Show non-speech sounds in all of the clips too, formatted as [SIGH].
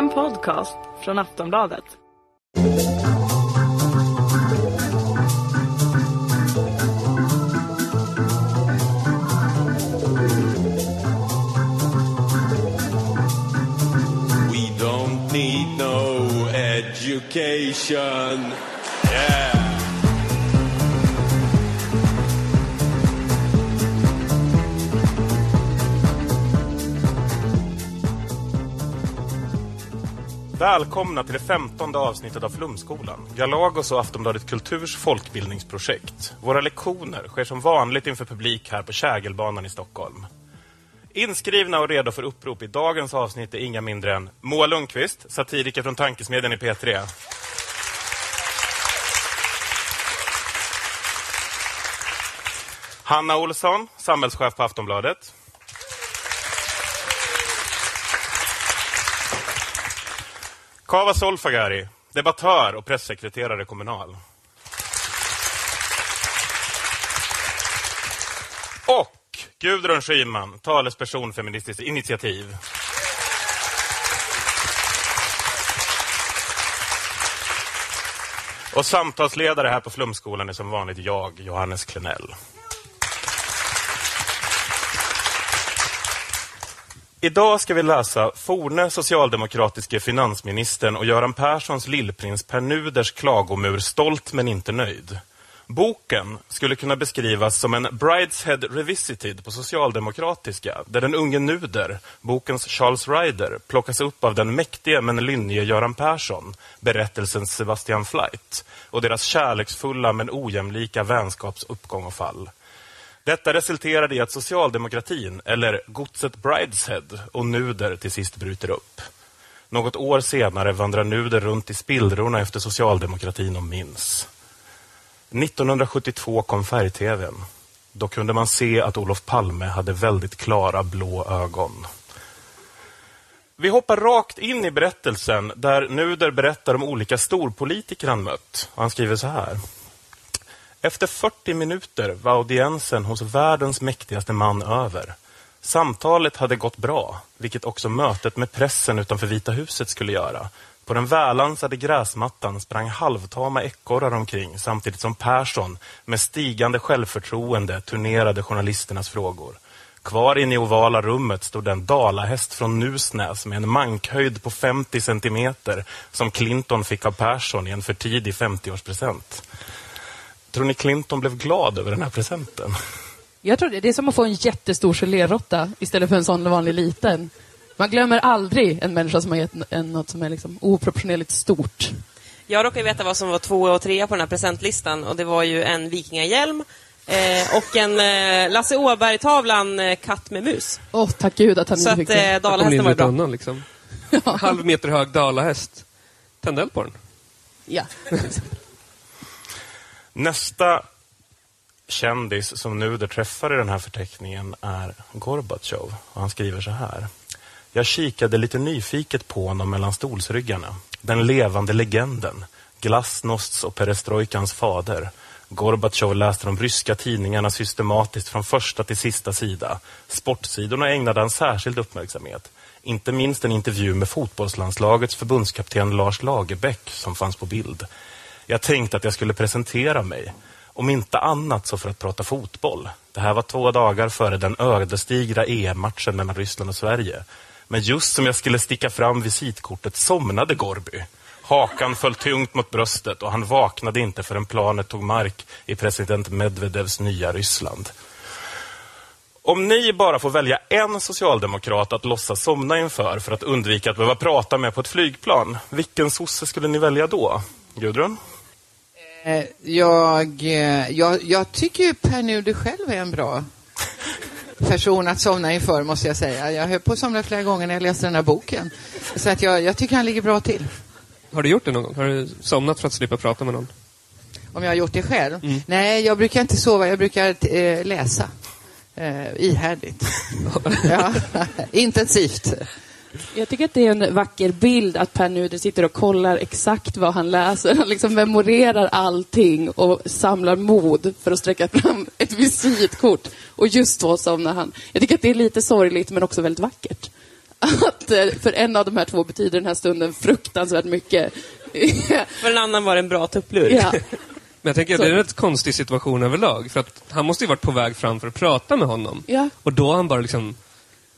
En podcast från Aftonbladet. We don't need no education. Yeah. Välkomna till det femtonde avsnittet av Flumskolan, Galagos och Aftonbladet Kulturs folkbildningsprojekt. Våra lektioner sker som vanligt inför publik här på Kägelbanan i Stockholm. Inskrivna och redo för upprop i dagens avsnitt är inga mindre än Moa Lundqvist, satiriker från Tankesmedjan i P3. Hanna Olsson, samhällschef på Aftonbladet. Kava Solfagari, debattör och pressekreterare Kommunal. Och Gudrun Schyman, talesperson Feministiskt initiativ. Och samtalsledare här på Flumskolan är som vanligt jag, Johannes Klenell. Idag ska vi läsa forne socialdemokratiske finansministern och Göran Perssons lillprins Pernuders klagomur Stolt men inte nöjd. Boken skulle kunna beskrivas som en Brideshead Revisited på socialdemokratiska, där den unge Nuder, bokens Charles Ryder, plockas upp av den mäktige men lynnige Göran Persson, berättelsens Sebastian Flight, och deras kärleksfulla men ojämlika vänskaps uppgång och fall. Detta resulterade i att socialdemokratin, eller godset Brideshead och Nuder till sist bryter upp. Något år senare vandrar Nuder runt i spillrorna efter socialdemokratin och minns. 1972 kom färg-tvn. Då kunde man se att Olof Palme hade väldigt klara blå ögon. Vi hoppar rakt in i berättelsen där Nuder berättar om olika storpolitiker han mött. Han skriver så här. Efter 40 minuter var audiensen hos världens mäktigaste man över. Samtalet hade gått bra, vilket också mötet med pressen utanför Vita huset skulle göra. På den välansade gräsmattan sprang halvtama ekorrar omkring samtidigt som Persson med stigande självförtroende turnerade journalisternas frågor. Kvar inne i ovala rummet stod en dalahäst från Nusnäs med en mankhöjd på 50 centimeter som Clinton fick av Persson i en för tidig 50-årspresent. Tror ni Clinton blev glad över den här presenten? Jag tror det. Det är som att få en jättestor geléråtta istället för en sån vanlig liten. Man glömmer aldrig en människa som har gett en något som är liksom oproportionerligt stort. Jag råkar veta vad som var två och tre på den här presentlistan och det var ju en vikingahjälm eh, och en eh, Lasse Åberg-tavlan eh, Katt med mus. Åh, tack gud att han Så inte att fick det. eh, dalahästen var bra. undan liksom. [LAUGHS] Halv meter hög dalahäst. Tände eld på den. Ja. [LAUGHS] Nästa kändis som Nuder träffar i den här förteckningen är Gorbatjov. Och han skriver så här. Jag kikade lite nyfiket på honom mellan stolsryggarna. Den levande legenden. Glasnosts och perestrojkans fader. Gorbatjov läste de ryska tidningarna systematiskt från första till sista sida. Sportsidorna ägnade han särskild uppmärksamhet. Inte minst en intervju med fotbollslandslagets förbundskapten Lars Lagerbäck som fanns på bild. Jag tänkte att jag skulle presentera mig. Om inte annat så för att prata fotboll. Det här var två dagar före den ödesdigra EM-matchen mellan Ryssland och Sverige. Men just som jag skulle sticka fram visitkortet somnade Gorby. Hakan föll tungt mot bröstet och han vaknade inte förrän planet tog mark i president Medvedevs nya Ryssland. Om ni bara får välja en socialdemokrat att låtsas somna inför för att undvika att behöva prata med på ett flygplan, vilken sosse skulle ni välja då? Gudrun? Eh, Jag, eh, jag, jag tycker ju Per Nuder själv är en bra person att somna inför, måste jag säga. Jag höll på att somna flera gånger när jag läste den här boken. Så att jag, jag tycker han ligger bra till. Har du gjort det någon gång? Har du somnat för att slippa prata med någon? Om jag har gjort det själv? Nej, jag brukar inte sova. Jag brukar eh, läsa. Eh, ihärdigt. [LAUGHS] ja, intensivt. Jag tycker att det är en vacker bild att Per Nuder sitter och kollar exakt vad han läser. Han liksom memorerar allting och samlar mod för att sträcka fram ett visitkort. Och just då somnar han. Jag tycker att det är lite sorgligt men också väldigt vackert. att eh, för en av de här två betyder den här stunden fruktansvärt mycket. [LAUGHS] För en annan var det en bra tupplur. ja. Men jag tänker att det är en rätt konstig situation överlag. För att han måste ju varit på väg fram för att prata med honom. Ja. Och då har han bara liksom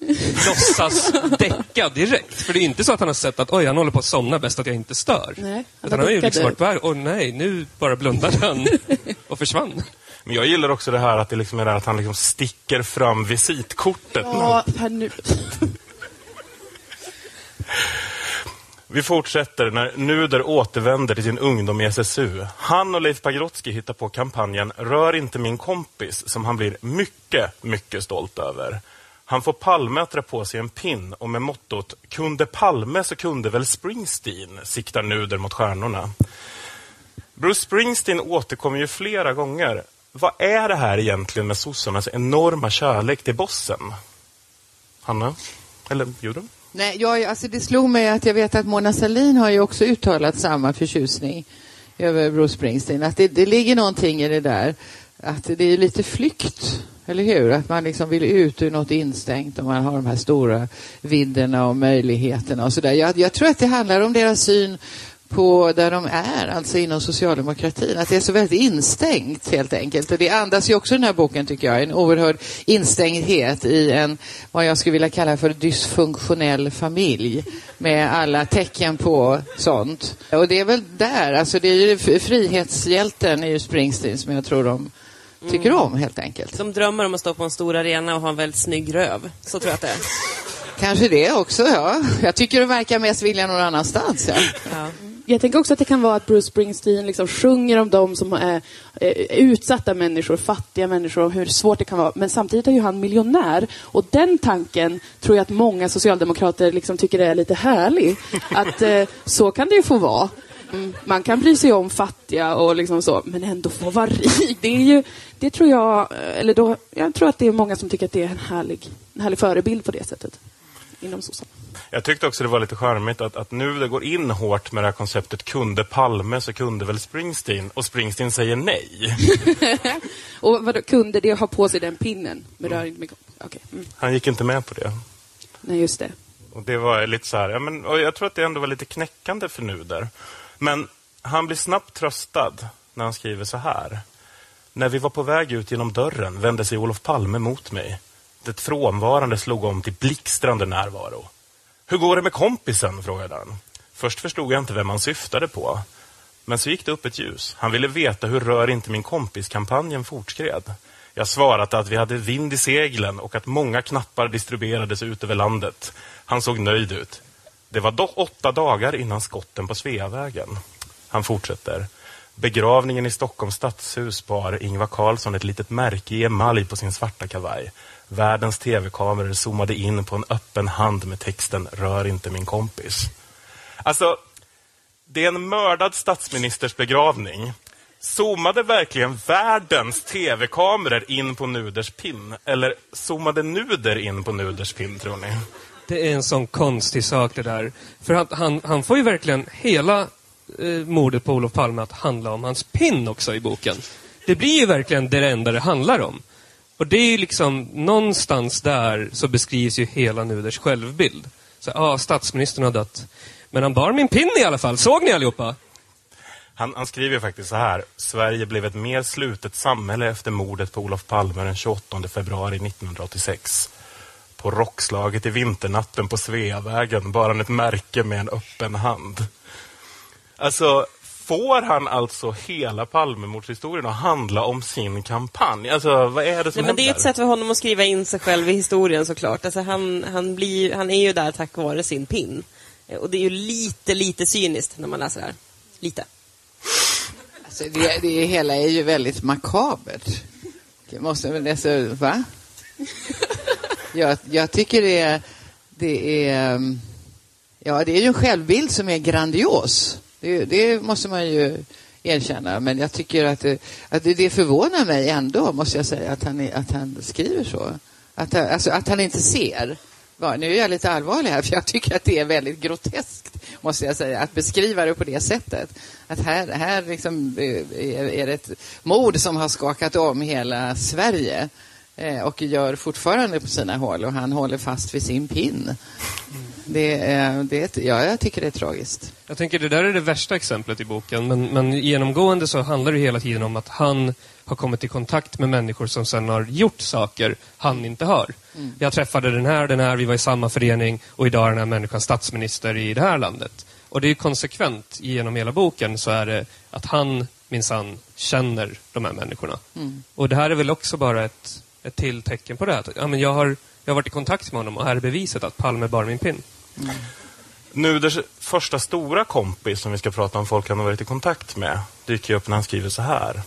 [LAUGHS] låtsas däcka direkt. För det är inte så att han har sett att oj, han håller på att somna, bäst att jag inte stör. Nej, han Utan han har ju liksom varit på väg, åh nej, nu bara blundade han [LAUGHS] och försvann. Men jag gillar också det här att, det liksom är det här att han liksom sticker fram visitkortet. Ja, Per Nu- Vi fortsätter när Nuder återvänder till sin ungdom i SSU. Han och Leif Pagrotsky hittar på kampanjen Rör inte min kompis som han blir mycket, mycket stolt över. Han får Palme att dra på sig en pin och med mottot Kunde Palme så kunde väl Springsteen siktar Nuder mot stjärnorna. Bruce Springsteen återkommer ju flera gånger. Vad är det här egentligen med sossarnas enorma kärlek till bossen? Hanna? Eller Judem? Nej, jag, alltså det slog mig att jag vet att Mona Sahlin har ju också uttalat samma förtjusning över Bruce Springsteen. Att det, det ligger någonting i det där. Att det är lite flykt, eller hur? Att man liksom vill ut ur något instängt och man har de här stora vidderna och möjligheterna och sådär. Jag, jag tror att det handlar om deras syn på där de är, alltså inom socialdemokratin. Att det är så väldigt instängt helt enkelt. Och det andas ju också den här boken tycker jag, en oerhörd instängdhet i en, vad jag skulle vilja kalla för dysfunktionell familj. Med alla tecken på sånt. Och det är väl där, alltså det är ju frihetshjälten är ju Springsteen som jag tror de tycker om helt enkelt. Som drömmer om att stå på en stor arena och ha en väldigt snygg röv. Så tror jag att det är. Kanske det också, ja. Jag tycker det verkar mest vilja någon annanstans. Ja. Ja. Jag tänker också att det kan vara att Bruce Springsteen liksom sjunger om de som är eh, utsatta människor, fattiga människor, och hur svårt det kan vara. Men samtidigt är ju han miljonär. Och den tanken tror jag att många socialdemokrater liksom tycker är lite härlig. Att eh, så kan det ju få vara. Mm, Man kan bry sig om fattiga och liksom så, men ändå få vara rik. Det är ju, det tror jag, eller då, jag tror att det är många som tycker att det är en härlig, en härlig förebild på det sättet. Inom sossarna. Jag tyckte också det var lite charmigt att, att nu det går in hårt med det här konceptet kunde Palme så kunde väl Springsteen och Springsteen säger nej. [LAUGHS] Och vad kunde det ha på sig den pinnen? Men rör inte mycket. Okej. Mm. Han gick inte med på det. Nej, just det. Och det var lite så här, ja, men, jag tror att det ändå var lite knäckande för Nuder. Men han blir snabbt tröstad när han skriver så här. När vi var på väg ut genom dörren vände sig Olof Palme mot mig. Det frånvarande slog om till blixtrande närvaro. Hur går det med kompisen? frågade han. Först förstod jag inte vem han syftade på. Men så gick det upp ett ljus. Han ville veta hur Rör inte min kompis-kampanjen fortskred. Jag svarade att vi hade vind i seglen och att många knappar distribuerades ut över landet. Han såg nöjd ut. Det var dock åtta dagar innan skotten på Sveavägen. Han fortsätter. Begravningen i Stockholms stadshus bar Ingvar Carlsson ett litet märke i emalj på sin svarta kavaj. Världens tv-kameror zoomade in på en öppen hand med texten Rör inte min kompis. Alltså, det är en mördad statsministers begravning. Zoomade verkligen världens tv-kameror in på Nuders pin? Eller zoomade Nuder in på Nuders pin, tror ni? Det är en sån konstig sak det där. För han, han, han får ju verkligen hela eh, mordet på Olof Palme att handla om hans pin också i boken. Det blir ju verkligen det enda det handlar om. Och det är ju liksom, någonstans där så beskrivs ju hela Nuders självbild. Så, ja, statsministern har dött. Men han bar min pin i alla fall. Såg ni allihopa? Han, han skriver faktiskt så här. Sverige blev ett mer slutet samhälle efter mordet på Olof Palme den 28 februari 1986. På rockslaget i vinternatten på Sveavägen bar han ett märke med en öppen hand. Alltså, får han alltså hela Palmemordshistorien att handla om sin kampanj? Alltså, vad är det som Nej, men det är ett sätt för honom att skriva in sig själv i historien såklart. Alltså, han, han, blir, han är ju där tack vare sin pin. Och det är ju lite, lite cyniskt när man läser det här. Lite. Alltså det, det hela är ju väldigt makabert. Det måste väl alltså, va? Jag, jag tycker det är, det är, mm, ja det är ju en självbild som är grandios. Det, det måste man ju erkänna. Men jag tycker att, det, att det, det förvånar mig ändå, måste jag säga, att han, att han skriver så. Att, han- alltså, att han inte ser. Nu är jag lite allvarlig här, [LAUGHS] för jag tycker att det är väldigt groteskt, måste jag säga, att beskriva det på det sättet. Att här, här liksom eh, är det ett mord som har skakat om hela Sverige. Eh, och gör fortfarande på sina håll och han håller fast vid sin pin. Det, det, ja, jag tycker det är tragiskt. Jag tänker det där är det värsta exemplet i boken, men, men genomgående så handlar det hela tiden om att han har kommit i kontakt med människor som sen har gjort saker han inte har. Jag träffade den här, den här, vi var i samma förening och idag är den här människan statsminister i det här landet. Och det är konsekvent genom hela boken så är det att han minsann känner de här människorna. Och det här är väl också bara ett, ett till tecken på det. Att, ja, men jag, har, jag har varit i kontakt med honom och här är beviset att Palme bar min pin. Mm. Nuders första stora kompis som vi ska prata om folk han har varit i kontakt med dyker upp när han skriver så här.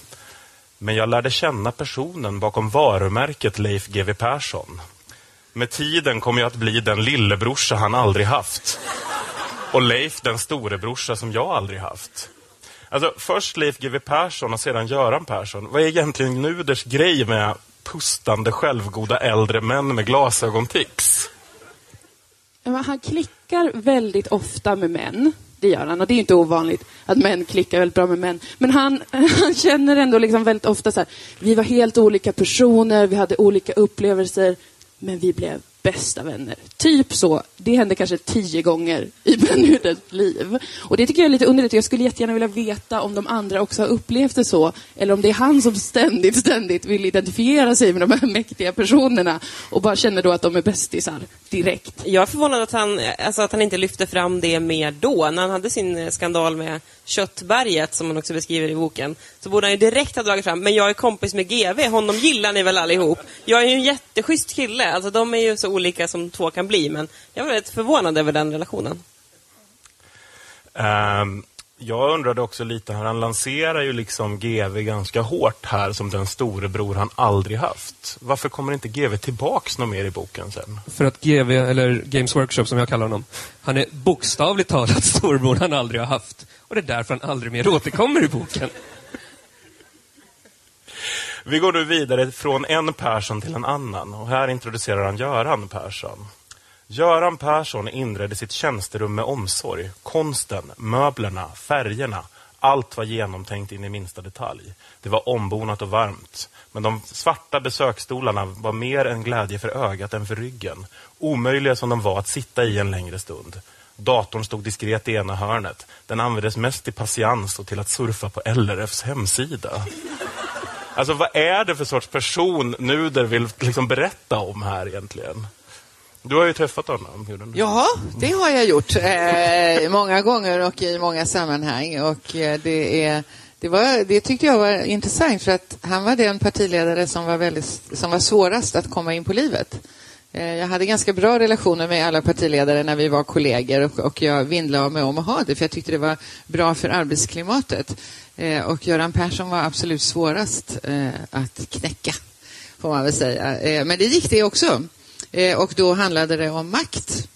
Men jag lärde känna personen bakom varumärket Leif GW Persson. Med tiden kom jag att bli den lillebrorsa han aldrig haft. Och Leif den storebrorsa som jag aldrig haft. Alltså först Leif GW Persson och sedan Göran Persson. Vad är egentligen Nuders grej med pustande självgoda äldre män med glasögontics? Han klickar väldigt ofta med män. Det gör han. Och det är inte ovanligt att män klickar väldigt bra med män. Men han, [LAUGHS] han känner ändå liksom väldigt ofta så här. Vi var helt olika personer, vi hade olika upplevelser. Men vi blev bästa vänner. Typ så. Det hände kanske tio gånger i [LAUGHS] Benuders liv. Och det tycker jag är lite underligt. Jag skulle jättegärna vilja veta om de andra också har upplevt det så. Eller om det är han som ständigt, ständigt vill identifiera sig med de här mäktiga personerna. Och bara känner då att de är bästisar direkt. Jag är förvånad att han, alltså att han inte lyfte fram det mer då. När han hade sin skandal med köttberget, som han också beskriver i boken, så borde han ju direkt ha dragit fram, men jag är kompis med GV, honom gillar ni väl allihop? Jag är ju en jätteschysst kille, alltså de är ju så olika som två kan bli, men jag var väldigt förvånad över den relationen. Um jag undrade också lite, här, han lanserar ju liksom GV ganska hårt här som den storebror han aldrig haft. Varför kommer inte GV tillbaks något mer i boken sen? För att GV, eller Games Workshop som jag kallar honom, han är bokstavligt talat [LAUGHS] storbror han aldrig har haft. Och det är därför han aldrig mer återkommer i boken. Vi går nu vidare från en Persson till en annan och här introducerar han Göran Persson. Göran Persson inredde sitt tjänsterum med omsorg. Konsten, möblerna, färgerna. Allt var genomtänkt in i minsta detalj. Det var ombonat och varmt. Men de svarta besöksstolarna var mer en glädje för ögat än för ryggen. Omöjliga som de var att sitta i en längre stund. Datorn stod diskret i ena hörnet. Den användes mest till patiens och till att surfa på LRFs hemsida. Alltså vad är det för sorts person Nuder vill liksom berätta om här egentligen? Du har ju träffat honom. Gudrun. Ja, det har jag gjort eh, många gånger och i många sammanhang. Och eh, det, är, det, var, det tyckte jag var intressant för att han var den partiledare som var, väldigt, som var svårast att komma in på livet. Eh, jag hade ganska bra relationer med alla partiledare när vi var kollegor och, och jag vinnlade mig om att ha det för jag tyckte det var bra för arbetsklimatet. Eh, och Göran Persson var absolut svårast eh, att knäcka, får man väl säga. Eh, men det gick det också. Eh, och då handlade det om makt.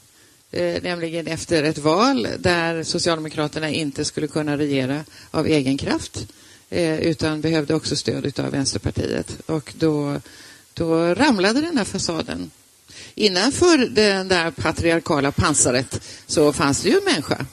Eh, nämligen efter ett val där Socialdemokraterna inte skulle kunna regera av egen kraft eh, utan behövde också stöd av Vänsterpartiet. Och då, då ramlade den här fasaden. Innanför det där patriarkala pansaret så fanns det ju en människa.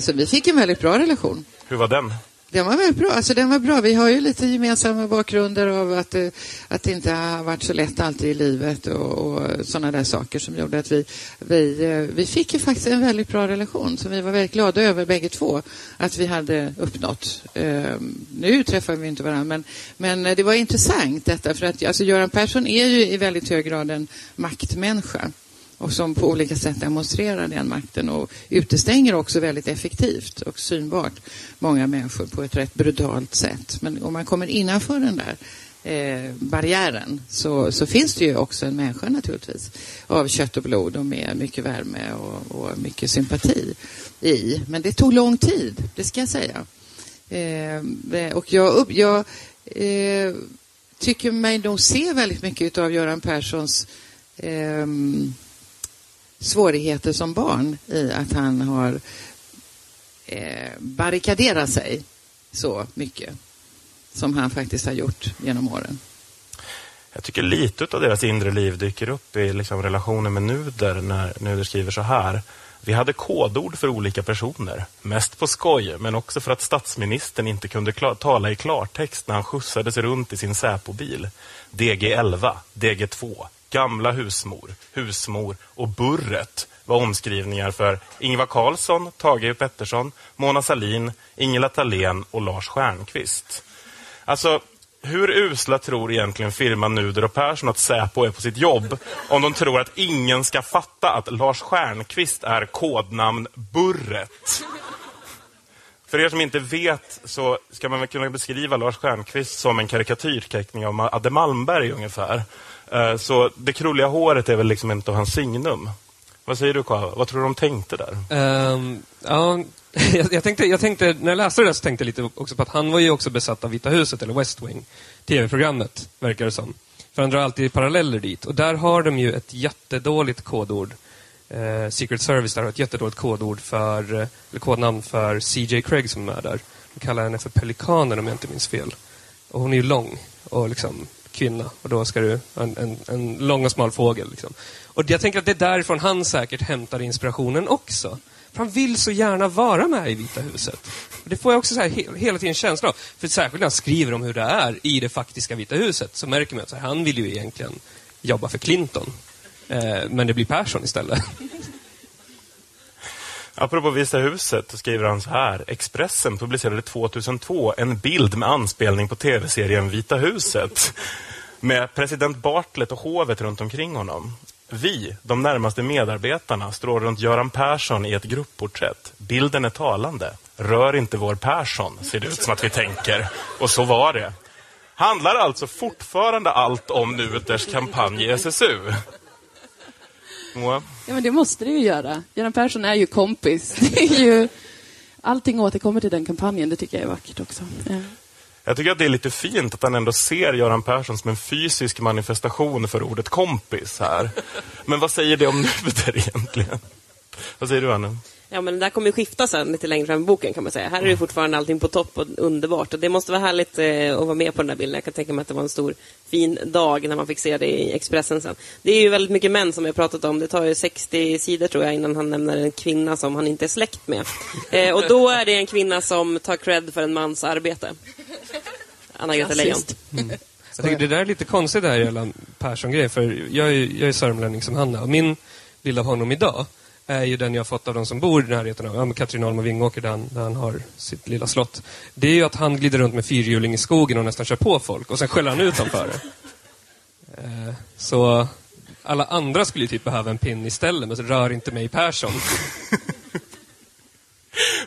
Så vi fick en väldigt bra relation. Hur var den? Den var väldigt bra. Alltså, den var bra. Vi har ju lite gemensamma bakgrunder av att, eh, att det inte har varit så lätt alltid i livet och, och sådana där saker som gjorde att vi, vi, eh, vi fick ju faktiskt en väldigt bra relation som vi var väldigt glada över bägge två att vi hade uppnått. Eh, nu träffar vi inte varandra men, men eh, det var intressant detta för att alltså, Göran Persson är ju i väldigt hög grad en maktmänniska och som på olika sätt demonstrerar den makten och utestänger också väldigt effektivt och synbart många människor på ett rätt brutalt sätt. Men om man kommer innanför den där eh, barriären så, så finns det ju också en människa naturligtvis av kött och blod och med mycket värme och, och mycket sympati i. Men det tog lång tid, det ska jag säga. Eh, eh och jag, jag eh, tycker mig nog se väldigt mycket av Göran Perssons ehm, svårigheter som barn i att han har eh, barrikaderat sig så mycket som han faktiskt har gjort genom åren. Jag tycker lite av deras inre liv dyker upp i liksom relationen med Nuder när Nuder skriver så här. Vi hade kodord för olika personer. Mest på skoj, men också för att statsministern inte kunde tala i klartext när han skjutsades runt i sin Säpobil. DG11, DG2, Gamla husmor, husmor och Burret var omskrivningar för Ingvar Carlsson, Tage Pettersson, Mona Salin, Ingela Thalén och Lars Stjernkvist. Alltså, hur usla tror egentligen firman Nuder och Persson att Säpo är på sitt jobb om de tror att ingen ska fatta att Lars Stjernkvist är kodnamn Burret? För er som inte vet så ska man väl kunna beskriva Lars Stjernkvist som en karikatyrteckning av Adde Malmberg ungefär. Eh, så det krulliga håret är väl liksom inte hans signum. Vad säger du Kava? Vad tror du de tänkte där? Um, ja, [LAUGHS] jag, jag, tänkte, jag tänkte, när jag läste det där så tänkte jag lite också på att han var ju också besatt av Vita huset, eller West Wing, tv-programmet, verkar det som. För han drar alltid paralleller dit. Och där har de ju ett jättedåligt kodord. Eh, Secret Service där har ett jättedåligt kodord för, eh, eller kodnamn för CJ Craig som är där. De kallar henne för Pelikanen om jag inte minns fel. Och hon är ju lång och liksom kvinna. Och då ska du, en, en, en lång och smal fågel. Liksom. Och jag tänker att det är därifrån han säkert hämtar inspirationen också. För han vill så gärna vara med i Vita huset. Och det får jag också så här he hela tiden känslan av. För särskilt när han skriver om hur det är i det faktiska Vita huset så märker man att så här, han vill ju egentligen jobba för Clinton. Eh, men det blir Persson istället. [LAUGHS] Apropå Visa huset så skriver han så här. Expressen publicerade 2002 en bild med anspelning på tv-serien Vita huset. Med president Bartlett och hovet runt omkring honom. Vi, de närmaste medarbetarna, står runt Göran Persson i ett gruppporträtt. Bilden är talande. Rör inte vår Persson, ser det ut som att vi tänker. Och så var det. Handlar alltså fortfarande allt om Nuters kampanj i SSU? Moa? Ja, men det måste det ju göra. Göran Persson är ju kompis. [LAUGHS] Det är ju... Allting återkommer till den kampanjen. Det tycker jag är vackert också. Ja. Jag tycker att det är lite fint att han ändå ser Göran Persson som en fysisk manifestation för ordet kompis här. Men vad säger det om Nuder egentligen? Vad säger du, Anna? Ja, men det där kommer ju skifta sen lite längre fram i boken kan man säga. Här är det fortfarande allting på topp och underbart. Och det måste vara härligt eh, att vara med på den där bilden. Jag kan tänka mig att det var en stor fin dag när man fick se det i Expressen sen. Det är ju väldigt mycket män som vi har pratat om. Det tar ju 60 sidor tror jag innan han nämner en kvinna som han inte är släkt med. Eh, och då är det en kvinna som tar cred för en mans arbete. Anna-Greta Leijon. Jag tycker det där är lite konstigt det här hela Persson-grejen. För jag är, jag är sörmlänning som han är. Och min bild av honom idag är ju den jag har fått av de som bor i närheten av ja, Katrineholm och Vingåker där han, där han har sitt lilla slott. Det är ju att han glider runt med fyrhjuling i skogen och nästan kör på folk och sen skäller han ut dem för det. Eh, så alla andra skulle ju typ behöva en pin istället, men så rör inte mig Persson.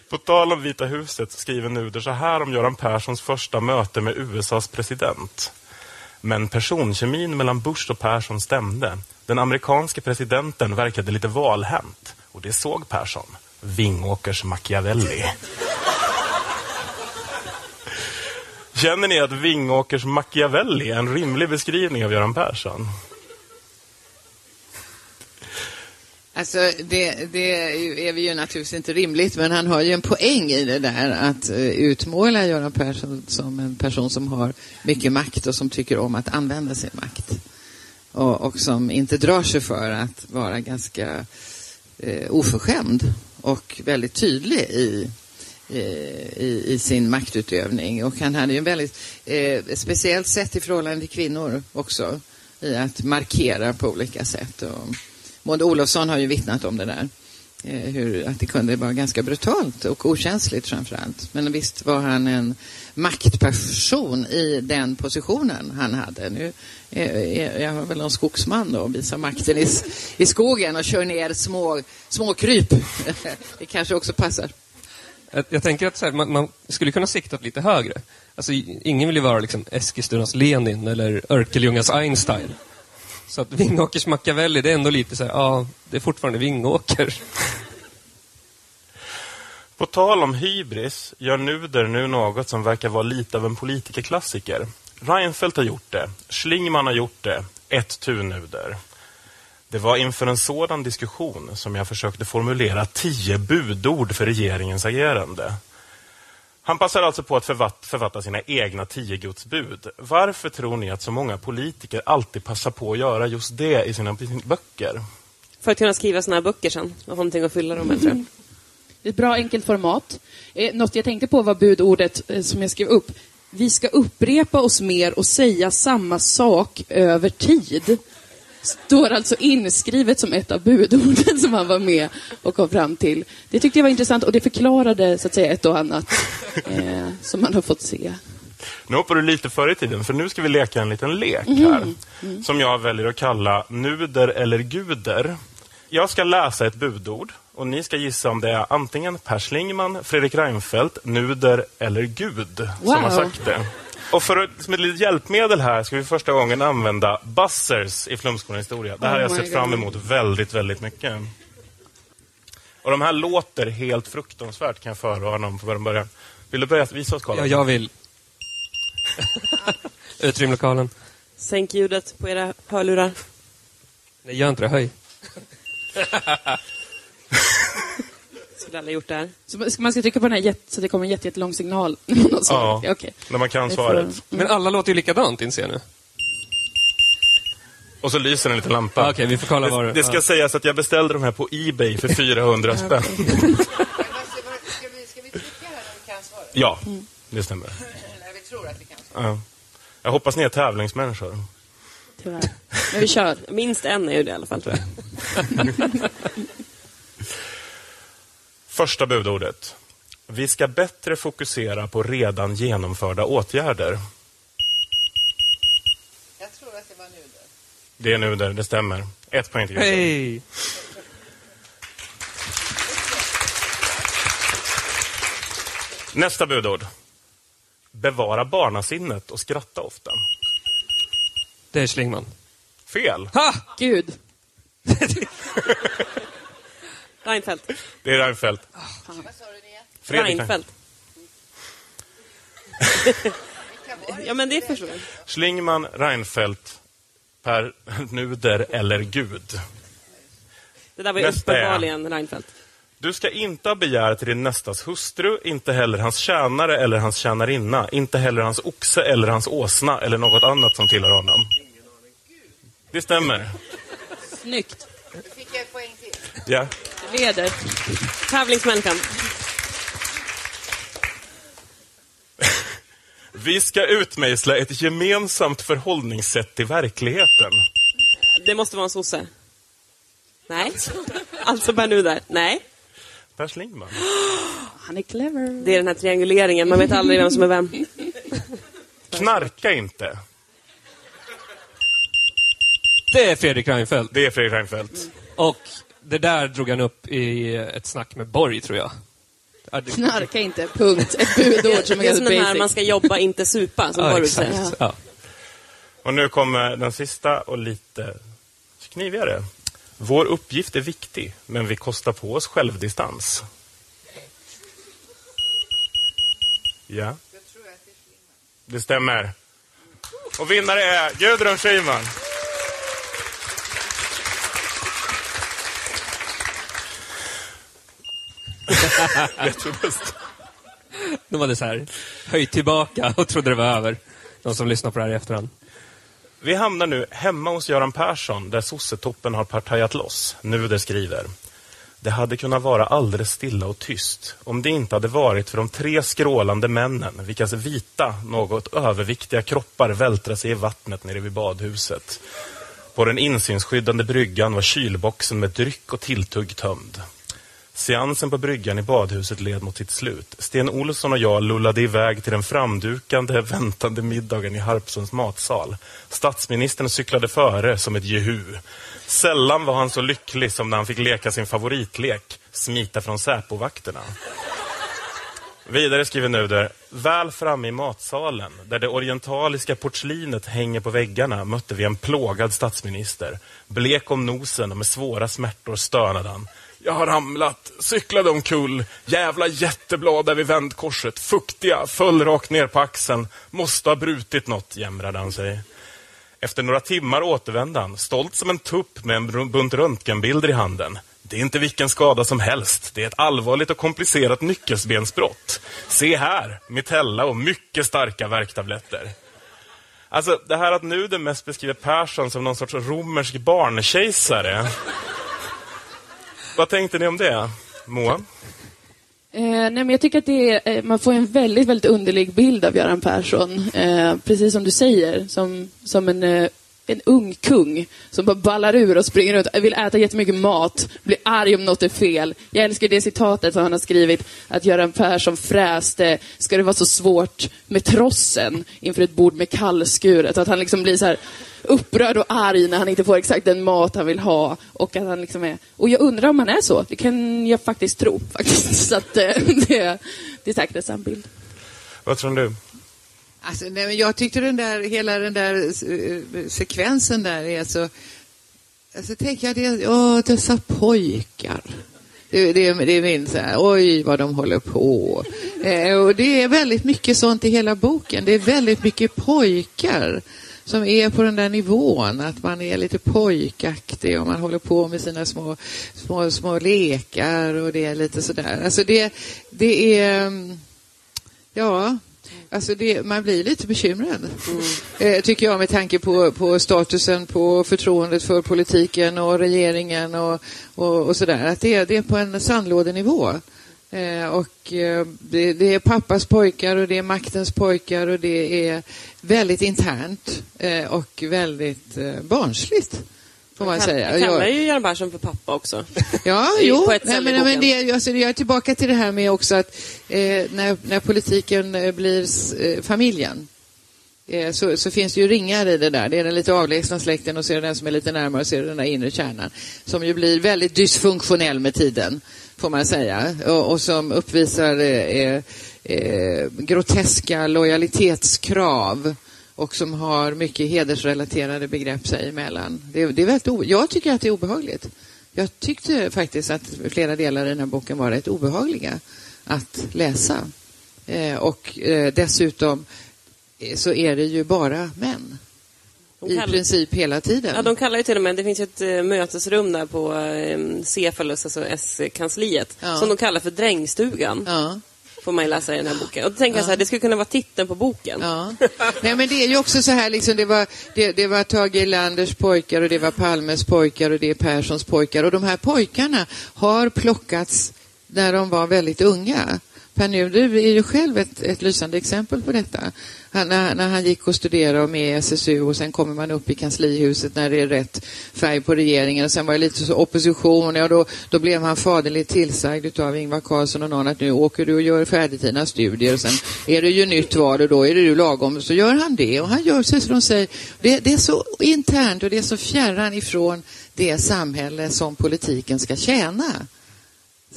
På tal om Vita huset så skriver Nuder så här om Göran Perssons första möte med USAs president. Men personkemin mellan Bush och Persson stämde. Den amerikanske presidenten verkade lite valhänt. Och det såg Persson. Vingåkers Machiavelli. Känner ni att Vingåkers Machiavelli är en rimlig beskrivning av Göran Persson? Alltså, det, det är ju- vi ju naturligtvis inte rimligt, men han har ju en poäng i det där att eh, utmåla Göran Persson som en person som har mycket makt och som tycker om att använda sin makt. Och, och som inte drar sig för att vara ganska eh, oförskämd och väldigt tydlig i, eh, i, i, sin maktutövning. Och han hade ju en väldigt eh, speciellt sätt i förhållande till kvinnor också i att markera på olika sätt. Och Maud Olofsson har ju vittnat om det där. Eh, hur, att det kunde vara ganska brutalt och okänsligt framför allt. Men visst var han en maktperson i den positionen han hade. Nu är, jag väl en skogsman då och visar makten i, i skogen och kör ner små, små kryp. [LAUGHS] det kanske också passar. Jag, tänker att så här, man, man skulle kunna sikta lite högre. Alltså, ingen vill ju vara liksom Eskilstunas Lenin eller Örkelljungas Einstein. Så att Vingåkers Machiavelli, det är ändå lite så här, ja, det är fortfarande Vingåker. På tal om hybris gör Nuder nu något som verkar vara lite av en politikerklassiker. Reinfeldt har gjort det, Schlingmann har gjort det, ett tu Nuder. Det var inför en sådan diskussion som jag försökte formulera tio budord för regeringens agerande. Han passar alltså på att författa sina egna tio Guds bud. Varför tror ni att så många politiker alltid passar på att göra just det i sina böcker? För att kunna skriva såna här böcker sen. Och ha någonting att fylla dem med, tror jag. Ett bra enkelt format. Eh, något jag tänkte på var budordet eh, som jag skrev upp. Vi ska upprepa oss mer och säga samma sak över tid. Står alltså inskrivet som ett av budorden som han var med och kom fram till. Det tyckte jag var intressant och det förklarade så att säga ett och annat eh, som man har fått se. Nu hoppar du lite före i tiden, för nu ska vi leka en liten lek här. Som jag väljer att kalla nuder eller guder. Jag ska läsa ett budord och ni ska gissa om det är antingen Per Schlingman, Fredrik Reinfeldt, nuder eller gud som har Wow. sagt det. Och för att, som ett litet hjälpmedel här ska vi första gången använda buzzers i Flumskolan historia. Det här har jag Oh sett fram emot väldigt, väldigt mycket. Och de här låter helt fruktansvärt kan jag förvarna om från början. Vill du börja visa oss, Karl? Ja, jag vill. [LAUGHS] Utrym lokalen. Sänk ljudet på era hörlurar. Nej, gör inte det. Höj. [LAUGHS] Skulle alla gjort det här. Så man ska- trycka på den här jätte, så det kommer en jätte, jättelång signal. [LAUGHS] Ja, Okej. när man kan svaret. Men alla låter ju likadant, inser jag nu. Och så lyser en liten lampa. Ja, Okej, vi får kolla det, det... det ska ja. sägas att jag beställde de här på Ebay för 400 spänn. Ska vi, ska vi trycka här när vi kan svara? Ja, det stämmer. När vi tror att vi kan. Ja. Jag hoppas ni är tävlingsmänniskor. Tyvärr. Men vi kör. Minst en är ju det i alla fall, tror jag. [LAUGHS] Första budordet. Vi ska bättre fokusera på redan genomförda åtgärder. Jag tror att det var nuder. Det är nu där det stämmer. Ett poäng till. Hej! Nästa budord. Bevara barnasinnet och skratta ofta. Det är Schlingman. Fel. Ha! Gud. [LAUGHS] Reinfeldt. Det är Reinfeldt. Vad sa du Nia? Fredrik Reinfeldt. [LAUGHS] ja, men det förstår jag. Schlingman, Reinfeldt, Per Nuder eller Gud. Det där var ju Nästa är- uppenbarligen Reinfeldt. Du ska inte ha begär till din nästas hustru, inte heller hans tjänare eller hans tjänarinna, inte heller hans oxe eller hans åsna eller något annat som tillhör honom. Det stämmer. Snyggt. Då fick jag ett poäng till. Ja. Leder. Tävlingsmänniskan. Vi ska utmejsla ett gemensamt förhållningssätt till verkligheten. Det måste vara en sosse. Nej. Alltså Per Nuder. Nej. Per Schlingman. [GASPS] Han är clever. Det är den här trianguleringen. Man vet aldrig vem som är vem. Knarka inte. Det är Fredrik Reinfeldt. Det är Fredrik Reinfeldt. Och det där drog han upp i ett snack med Borg, tror jag. Knarka inte, punkt. Ett budord som är [LAUGHS] Det är som ganska den här, man basic. ska jobba, inte supa, som Ja, Borg exakt. säger. Ja. Och nu kommer den sista och lite knivigare. Vår uppgift är viktig, men vi kostar på oss självdistans. Ja. Det stämmer. Och vinnare är Gudrun Schyman. Jättebäst. De hade så här höjt tillbaka och trodde det var över. De som lyssnar på det här i efterhand. Vi hamnar nu hemma hos Göran Persson där sossetoppen har partajat loss. Nuder skriver. Det hade kunnat vara alldeles stilla och tyst om det inte hade varit för de tre skrålande männen vilkas vita, något överviktiga kroppar vältrar sig i vattnet nere vid badhuset. På den insynsskyddande bryggan var kylboxen med dryck och tilltugg tömd. Seansen på bryggan i badhuset led mot sitt slut. Sten Olsson och jag lullade iväg till den framdukande, väntande middagen i Harpsunds matsal. Statsministern cyklade före som ett jehu. Sällan var han så lycklig som när han fick leka sin favoritlek, smita från Säpovakterna. Vidare skriver Nuder, väl framme i matsalen, där det orientaliska porslinet hänger på väggarna, mötte vi en plågad statsminister. Blek om nosen och med svåra smärtor stönade han. Jag har ramlat, cyklade omkull, jävla jätteblad där vid vändkorset, fuktiga, föll rakt ner på axeln, måste ha brutit något, jämrade han sig. Efter några timmar återvände han, stolt som en tupp med en bunt röntgenbilder i handen. Det är inte vilken skada som helst. Det är ett allvarligt och komplicerat nyckelbensbrott. Se här, mitella och mycket starka värktabletter. Alltså, det här att nu den mest beskriver Persson som någon sorts romersk barnkejsare. Vad tänkte ni om det? Moa? Eh, nej, men jag tycker att det är, eh, man får en väldigt, väldigt underlig bild av Göran Persson. Eh, precis som du säger, som, som en, eh, en ung kung som bara ballar ur och springer runt, vill äta jättemycket mat, blir arg om något är fel. Jag älskar det citatet som han har skrivit, att Göran Persson fräste, ska det vara så svårt med trossen inför ett bord med kallskuret? Att han liksom blir så här upprörd och arg när han inte får exakt den mat han vill ha. Och att han liksom är... Och jag undrar om han är så. Det kan jag faktiskt tro. Faktiskt. [LAUGHS] Så att, eh, [LAUGHS] det, det är säkert en sann bild. Vad tror du? Alltså, nej, men jag tyckte den där, hela den där eh, sekvensen där är så... Alltså tänker jag, det, åh, dessa pojkar. Det, det, det är min så här, oj vad de håller på. Eh, och det är väldigt mycket sånt i hela boken. Det är väldigt mycket pojkar som är på den där nivån, att man är lite pojkaktig och man håller på med sina små, små, små lekar och det är lite sådär. Alltså det, det är, mm, ja, Alltså det, man blir lite bekymrad, eh, tycker jag, med tanke på, på statusen, på förtroendet för politiken och regeringen och, och, och sådär. Att det, det är på en sandlådenivå. Eh, och eh, det, det är pappas pojkar och det är maktens pojkar och det är väldigt internt eh, och väldigt eh, barnsligt. Får man, säga. Jag kallar Jag- ju Göran Persson för pappa också. Ja, [LAUGHS] jo, på ett nej, men, men det, alltså, jag är tillbaka till det här med också att eh, när, när politiken eh, blir eh, familjen eh, så, så finns det ju ringar i det där. Det är den lite avlägsna släkten och så är det den som är lite närmare och så är det den där inre kärnan som ju blir väldigt dysfunktionell med tiden, får man säga, och, och som uppvisar eh, eh, groteska lojalitetskrav och som har mycket hedersrelaterade begrepp sig emellan. Det, det är väldigt jag tycker att det är obehagligt. Jag tyckte faktiskt att flera delar i den här boken var rätt obehagliga att läsa. Eh, och eh, dessutom eh, så är det ju bara män. I kallar- princip hela tiden. Ja, de kallar ju till och med, det finns ju ett eh, mötesrum där på eh, Cephalus, alltså S-kansliet, Ja. som de kallar för drängstugan. Ja. Får man ju läsa i den här boken. Och då tänker jag så här, det skulle kunna vara titeln på boken. Ja. Nej, men det är ju också så här, liksom, det, var, det, det var Tage Erlanders pojkar och det var Palmes pojkar och det är Perssons pojkar. Och de här pojkarna har plockats när de var väldigt unga. Per Nuder är ju själv ett, ett lysande exempel på detta. Han, när, när han gick och studerade och med i SSU och sen kommer man upp i kanslihuset när det är rätt färg på regeringen och sen var det lite så opposition och då, då blev han faderligt tillsagd av Ingvar Carlsson och någon att nu åker du och gör färdigt dina studier och sen är det ju nytt val och då är det ju lagom. Så gör han det och han gör så som de säger. Det, det är så internt och det är så fjärran ifrån det samhälle som politiken ska tjäna.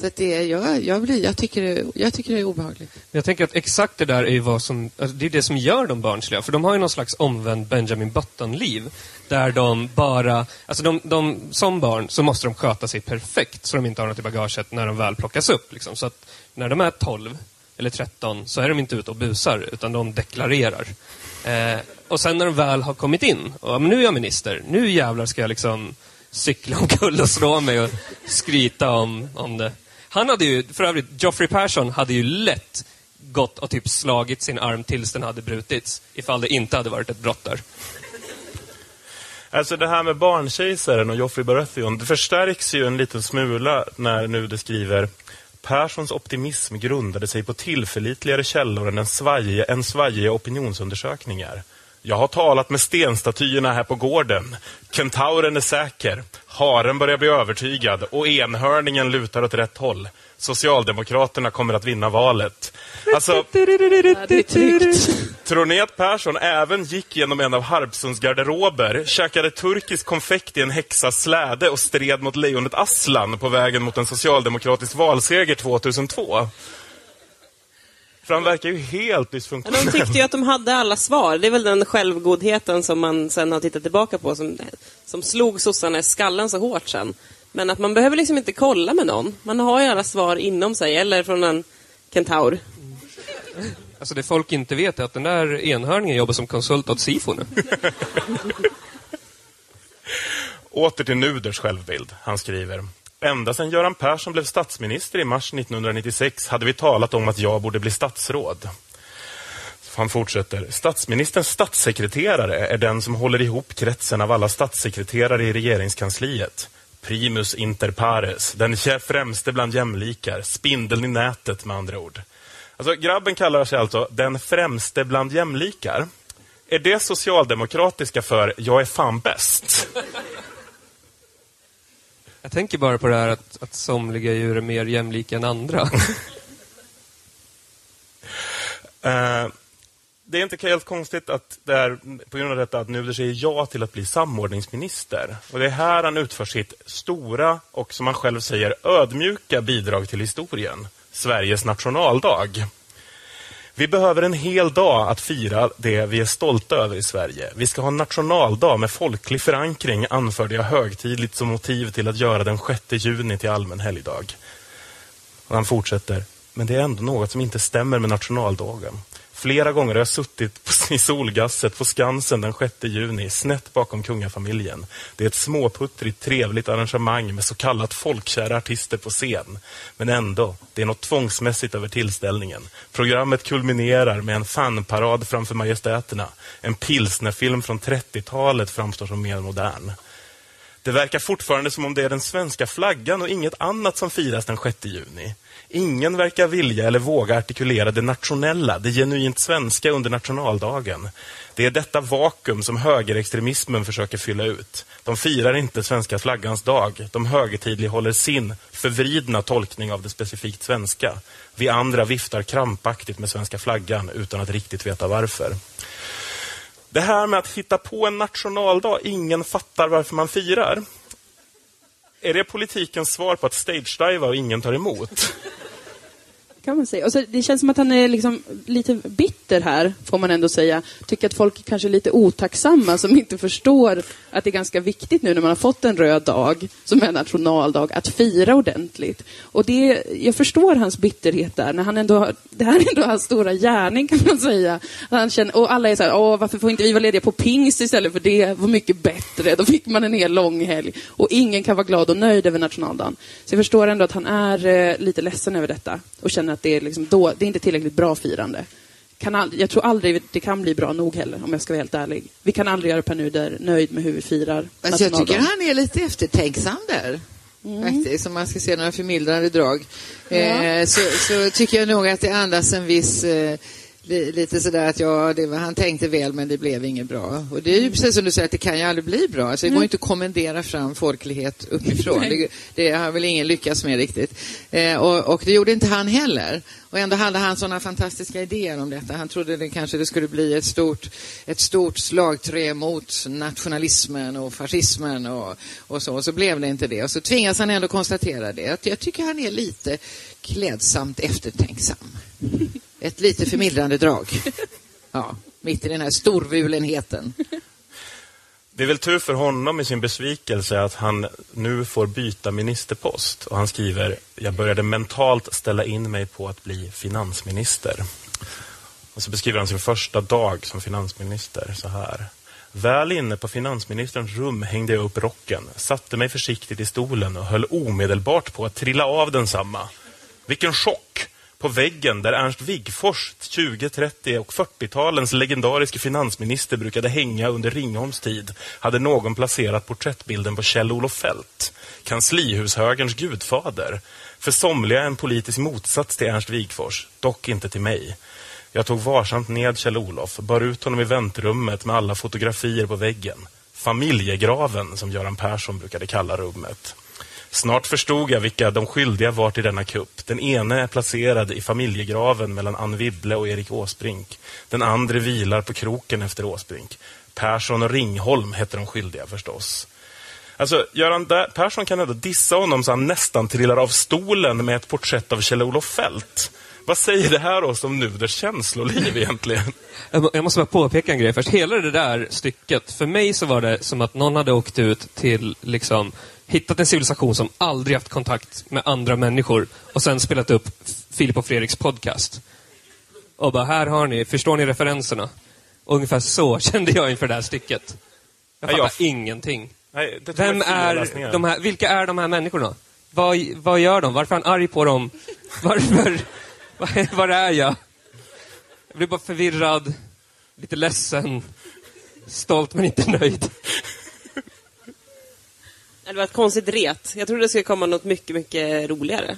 Så det, jag, jag, blir, jag, tycker det, jag tycker det är obehagligt. Jag tänker att exakt det där är ju vad som, alltså det är det som gör dem barnsliga. För de har ju någon slags omvänd Benjamin Button-liv. Där de bara, alltså de, de, som barn så måste de sköta sig perfekt så de inte har något i bagaget när de väl plockas upp. Liksom. Så att när de är 12 eller 13 så är de inte ute och busar utan de deklarerar. Eh, och sen när de väl har kommit in, och, men nu är jag minister, nu jävlar ska jag liksom cykla omkull och slå mig och skryta om, om det. Han hade ju, för övrigt, Geoffrey Persson hade ju lätt gått och typ slagit sin arm tills den hade brutits ifall det inte hade varit ett brott där. Alltså det här med barnkejsaren och Joffrey Baratheon, det förstärks ju en liten smula när nu det skriver Perssons optimism grundade sig på tillförlitligare källor än en svajiga, en svajiga opinionsundersökningar. Jag har talat med stenstatyerna här på gården. Kentauren är säker. Haren börjar bli övertygad och enhörningen lutar åt rätt håll. Socialdemokraterna kommer att vinna valet. Alltså, Tror ni att Persson även gick genom en av Harpsunds garderober, käkade turkisk konfekt i en häxas släde och stred mot lejonet Aslan på vägen mot en socialdemokratisk valseger 2002? För han verkar ju helt Ja, dysfunktionell. de tyckte ju att de hade alla svar. Det är väl den självgodheten som man sen har tittat tillbaka på som, som slog sossarna i skallen så hårt sen. Men att man behöver liksom inte kolla med någon. Man har ju alla svar inom sig, eller från en kentaur. Alltså det folk inte vet är att den där enhörningen jobbar som konsult åt Sifo nu. Åter till Nuders självbild. Han skriver. Ända sedan Göran Persson blev statsminister i mars 1996 hade vi talat om att jag borde bli statsråd. Han fortsätter. Statsministerns statssekreterare är den som håller ihop kretsen av alla statssekreterare i regeringskansliet. Primus inter pares, den främste bland jämlikar, spindeln i nätet med andra ord. Alltså, grabben kallar sig alltså den främste bland jämlikar. Är det socialdemokratiska för jag är fan bäst? Jag tänker bara på det här att, att somliga djur är mer jämlika än andra. [LAUGHS] [LAUGHS] Eh, det är inte helt konstigt att det är på grund av detta att Nuder säger ja till att bli samordningsminister. Och det är här han utför sitt stora och som han själv säger ödmjuka bidrag till historien. Sveriges nationaldag. Vi behöver en hel dag att fira det vi är stolta över i Sverige. Vi ska ha en nationaldag med folklig förankring, anförde jag högtidligt som motiv till att göra den 6 juni till allmän helgdag. Och han fortsätter, men det är ändå något som inte stämmer med nationaldagen. Flera gånger har jag suttit på- [LAUGHS] i solgasset på Skansen den 6 juni, snett bakom kungafamiljen. Det är ett småputtrigt, trevligt arrangemang med så kallat folkkära artister på scen. Men ändå, det är något tvångsmässigt över tillställningen. Programmet kulminerar med en fanparad framför majestäterna. En pilsnerfilm från 30-talet framstår som mer modern. Det verkar fortfarande som om det är den svenska flaggan och inget annat som firas den 6 juni. Ingen verkar vilja eller våga artikulera det nationella, det genuint svenska under nationaldagen. Det är detta vakuum som högerextremismen försöker fylla ut. De firar inte svenska flaggans dag. De högertidlighåller sin förvridna tolkning av det specifikt svenska. Vi andra viftar krampaktigt med svenska flaggan utan att riktigt veta varför. Det här med att hitta på en nationaldag ingen fattar varför man firar. Är det politikens svar på att stagediva och ingen tar emot? Kan man säga. Och så, det känns som att han är liksom lite bitter här, får man ändå säga. Tycker att folk kanske är lite otacksamma som inte förstår att det är ganska viktigt nu när man har fått en röd dag, som är nationaldag, att fira ordentligt. Och det, jag förstår hans bitterhet där, när han ändå, har- det här är ändå hans stora gärning kan man säga. Han känner, och alla är så här, Åh, varför får inte vi vara lediga på pingst istället för det var mycket bättre. Då fick man en hel lång helg. Och ingen kan vara glad och nöjd över nationaldagen. Så jag förstår ändå att han är eh, lite ledsen över detta och känner att det är, liksom då, det är inte tillräckligt bra firande. Kan ald- jag tror aldrig det kan bli bra nog heller, om jag ska vara helt ärlig. Vi kan aldrig göra Per Nuder nöjd med hur vi firar Fast jag tycker han är lite eftertänksam där. Faktiskt, om man ska se några förmildrande drag. Eh, så, så tycker jag nog att det andas en viss eh, lite sådär att ja, det var, han tänkte väl men det blev inget bra. Och det är ju precis som du säger att det kan ju aldrig bli bra. Alltså, det går ju inte att kommendera fram folklighet uppifrån. det, det har väl ingen lyckats med riktigt. Eh, och, och det gjorde inte han heller. Och ändå hade han sådana fantastiska idéer om detta. Han trodde det kanske det skulle bli ett stort, ett stort slagträ mot nationalismen och fascismen och, och så. Och så blev det inte det. Och så tvingas han ändå konstatera det. Att Jag tycker han är lite klädsamt eftertänksam. [LAUGHS] Ett lite förmildrande drag. Ja, mitt i den här storvulenheten. Det är väl tur för honom i sin besvikelse att han nu får byta ministerpost. Och han skriver, jag började mentalt ställa in mig på att bli finansminister. Och så beskriver han sin första dag som finansminister så här. Väl inne på finansministerns rum hängde jag upp rocken, satte mig försiktigt i stolen och höll omedelbart på att trilla av densamma. Vilken chock! På väggen där Ernst Wigforss 20-, 30 och 40-talens legendariske finansminister brukade hänga under Ringholms tid hade någon placerat porträttbilden på Kjell-Olof Feldt, kanslihushögerns gudfader. För somliga en politisk motsats till Ernst Wigforss, dock inte till mig. Jag tog varsamt ned Kjell-Olof, bar ut honom i väntrummet med alla fotografier på väggen. Familjegraven, som Göran Persson brukade kalla rummet. Snart förstod jag vilka de skyldiga var till denna kupp. Den ene är placerad i familjegraven mellan Ann Wibble och Erik Åsbrink. Den andra vilar på kroken efter Åsbrink. Persson och Ringholm heter de skyldiga förstås. Alltså, Göran där, Persson kan ändå dissa honom så han nästan trillar av stolen med ett porträtt av Kjell-Olof Feldt. Vad säger det här oss om Nuders känsloliv egentligen? [LAUGHS] Jag Jag måste bara påpeka en grej först. Hela det där stycket, för mig så var det som att någon hade åkt ut till, liksom, hittat en civilisation som aldrig haft kontakt med andra människor och sen spelat upp Filip och Fredriks podcast. Och bara, här har ni, förstår ni referenserna? Och ungefär så [LAUGHS] kände jag inför det här stycket. Jag Ja, fattar jag- ingenting. Nej, Vem är de här, vilka är de här människorna? Vad, vad gör de? Varför är han arg på dem? [LAUGHS] Varför? [LAUGHS] Var, var är jag? Jag blir bara förvirrad, lite ledsen, stolt men inte nöjd. Det var ett konstigt ret. Jag trodde det skulle komma något mycket, mycket roligare.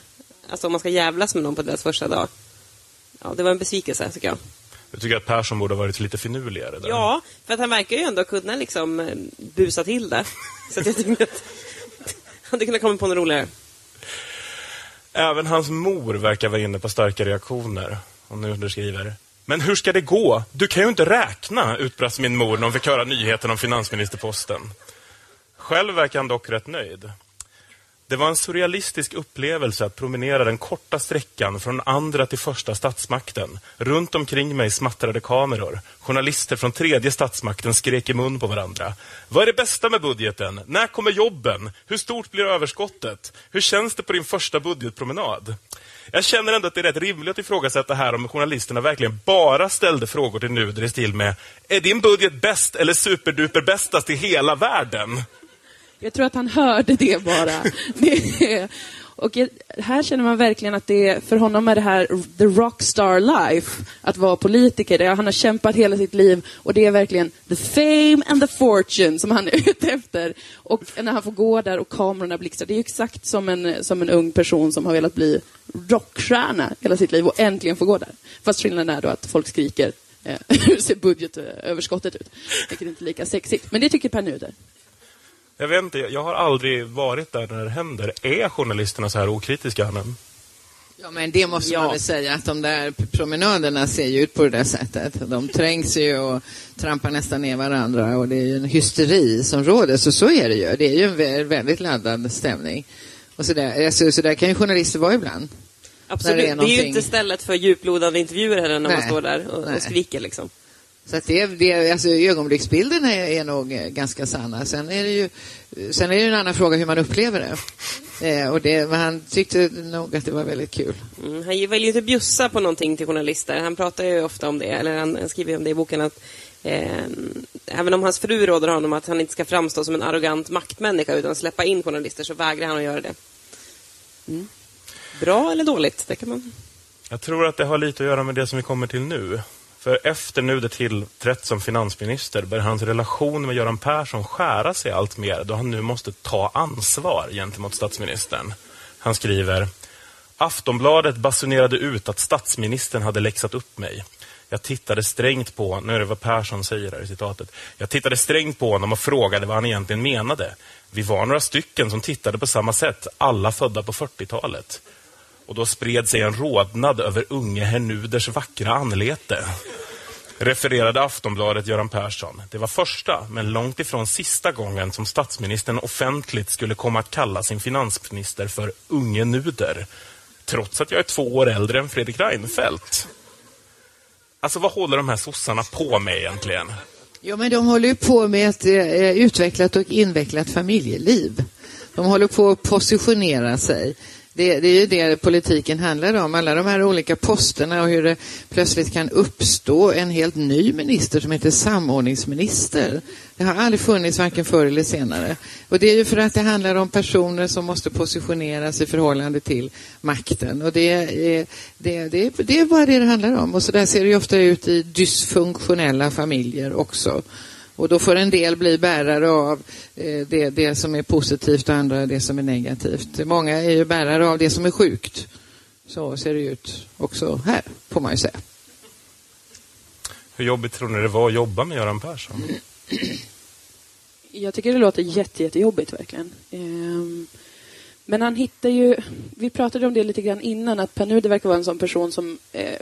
Alltså om man ska jävlas med någon på deras första dag. Ja, det var en besvikelse tycker jag. Jag tycker att Persson borde ha varit lite finurligare där. Ja, för att han verkar ju ändå kunna liksom eh, busa till det. [LAUGHS] Så jag tyckte att [LAUGHS] han hade kunnat komma på något roligare. Även hans mor verkar vara inne på starka reaktioner. Och nu skriver Men hur ska det gå? Du kan ju inte räkna, utbrast min mor när hon fick höra nyheten om finansministerposten. Själv verkar han dock rätt nöjd. Det var en surrealistisk upplevelse att promenera den korta sträckan från andra till första statsmakten. Runt omkring mig smattrade kameror. Journalister från tredje statsmakten skrek i mun på varandra. Vad är det bästa med budgeten? När kommer jobben? Hur stort blir överskottet? Hur känns det på din första budgetpromenad? Jag känner ändå att det är rätt rimligt att ifrågasätta här om journalisterna verkligen bara ställde frågor till Nuder i stil med Är din budget bäst eller superduper bästast i hela världen? Jag tror att han hörde det bara. [LAUGHS] Det, och jag- här känner man verkligen att det, för honom är det här the rockstar life, att vara politiker. Han har kämpat hela sitt liv och det är verkligen the fame and the fortune som han är [LAUGHS] ute efter. Och när han får gå där och kamerorna blixtrar, det är exakt som en, som en ung person som har velat bli rockstjärna hela sitt liv och äntligen får gå där. Fast skillnaden är då att folk skriker eh, [LAUGHS] hur ser budgetöverskottet ut? Vilket inte är lika sexigt. Men det tycker Per Nuder. Jag vet inte, jag har aldrig varit där när det händer. Är journalisterna så här okritiska? Men... Ja, men det måste Ja. man väl säga att de där promenaderna ser ju ut på det där sättet. De trängs ju och trampar nästan ner varandra och det är ju en hysteri som råder. Så så är det ju. Det är ju en vä- väldigt laddad stämning. Och så där, alltså, så där kan ju journalister vara ibland. Absolut. Det det är, är ju någonting- inte stället för djuplodande intervjuer heller när man Nej. står där och, och skriker liksom. Så att det, det, alltså, ögonblicksbilderna är, är nog eh, ganska sanna. Sen är det ju sen är det en annan fråga hur man upplever det. Eh, och det men han tyckte nog att det var väldigt kul. Mm, han väljer ju inte bjussa på någonting till journalister. Han pratar ju ofta om det, eller han, han skriver om det i boken att eh, även om hans fru råder honom att han inte ska framstå som en arrogant maktmänniska utan släppa in journalister så vägrar han att göra det. Mm. Bra eller dåligt? Det kan man... Jag tror att det har lite att göra med det som vi kommer till nu. För efter Nuder tillträtt som finansminister bör hans relation med Göran Persson skära sig allt mer då han nu måste ta ansvar gentemot statsministern. Han skriver Aftonbladet basunerade ut att statsministern hade läxat upp mig. Jag tittade strängt på, nu är det vad Persson säger här i citatet. Jag tittade strängt på honom och frågade vad han egentligen menade. Vi var några stycken som tittade på samma sätt, alla födda på 40-talet. Och då spred sig en rodnad över unge herr Nuders vackra anlete. Refererade Aftonbladet Göran Persson. Det var första, men långt ifrån sista gången som statsministern offentligt skulle komma att kalla sin finansminister för unge Nuder. Trots att jag är två år äldre än Fredrik Reinfeldt. Alltså vad håller de här sossarna på med egentligen? Ja, men de håller ju på med ett eh, utvecklat och invecklat familjeliv. De håller på att positionera sig. Det, det är ju det politiken handlar om, alla de här olika posterna och hur det plötsligt kan uppstå en helt ny minister som heter samordningsminister. Det har aldrig funnits varken förr eller senare. Och det är ju för att det handlar om personer som måste positioneras i förhållande till makten. Och det är, det, det, det är bara det det handlar om. Och så där ser det ju ofta ut i dysfunktionella familjer också. Och då får en del bli bärare av eh, det, det som är positivt och andra det som är negativt. Många är ju bärare av det som är sjukt. Så ser det ut också här, får man ju säga. Hur jobbigt tror ni det var att jobba med Göran Persson? Jag tycker det låter jätte, jättejobbigt verkligen. Ehm, Men han hittar ju, vi pratade om det lite grann innan, att Per Nuder verkar vara en sån person som eh,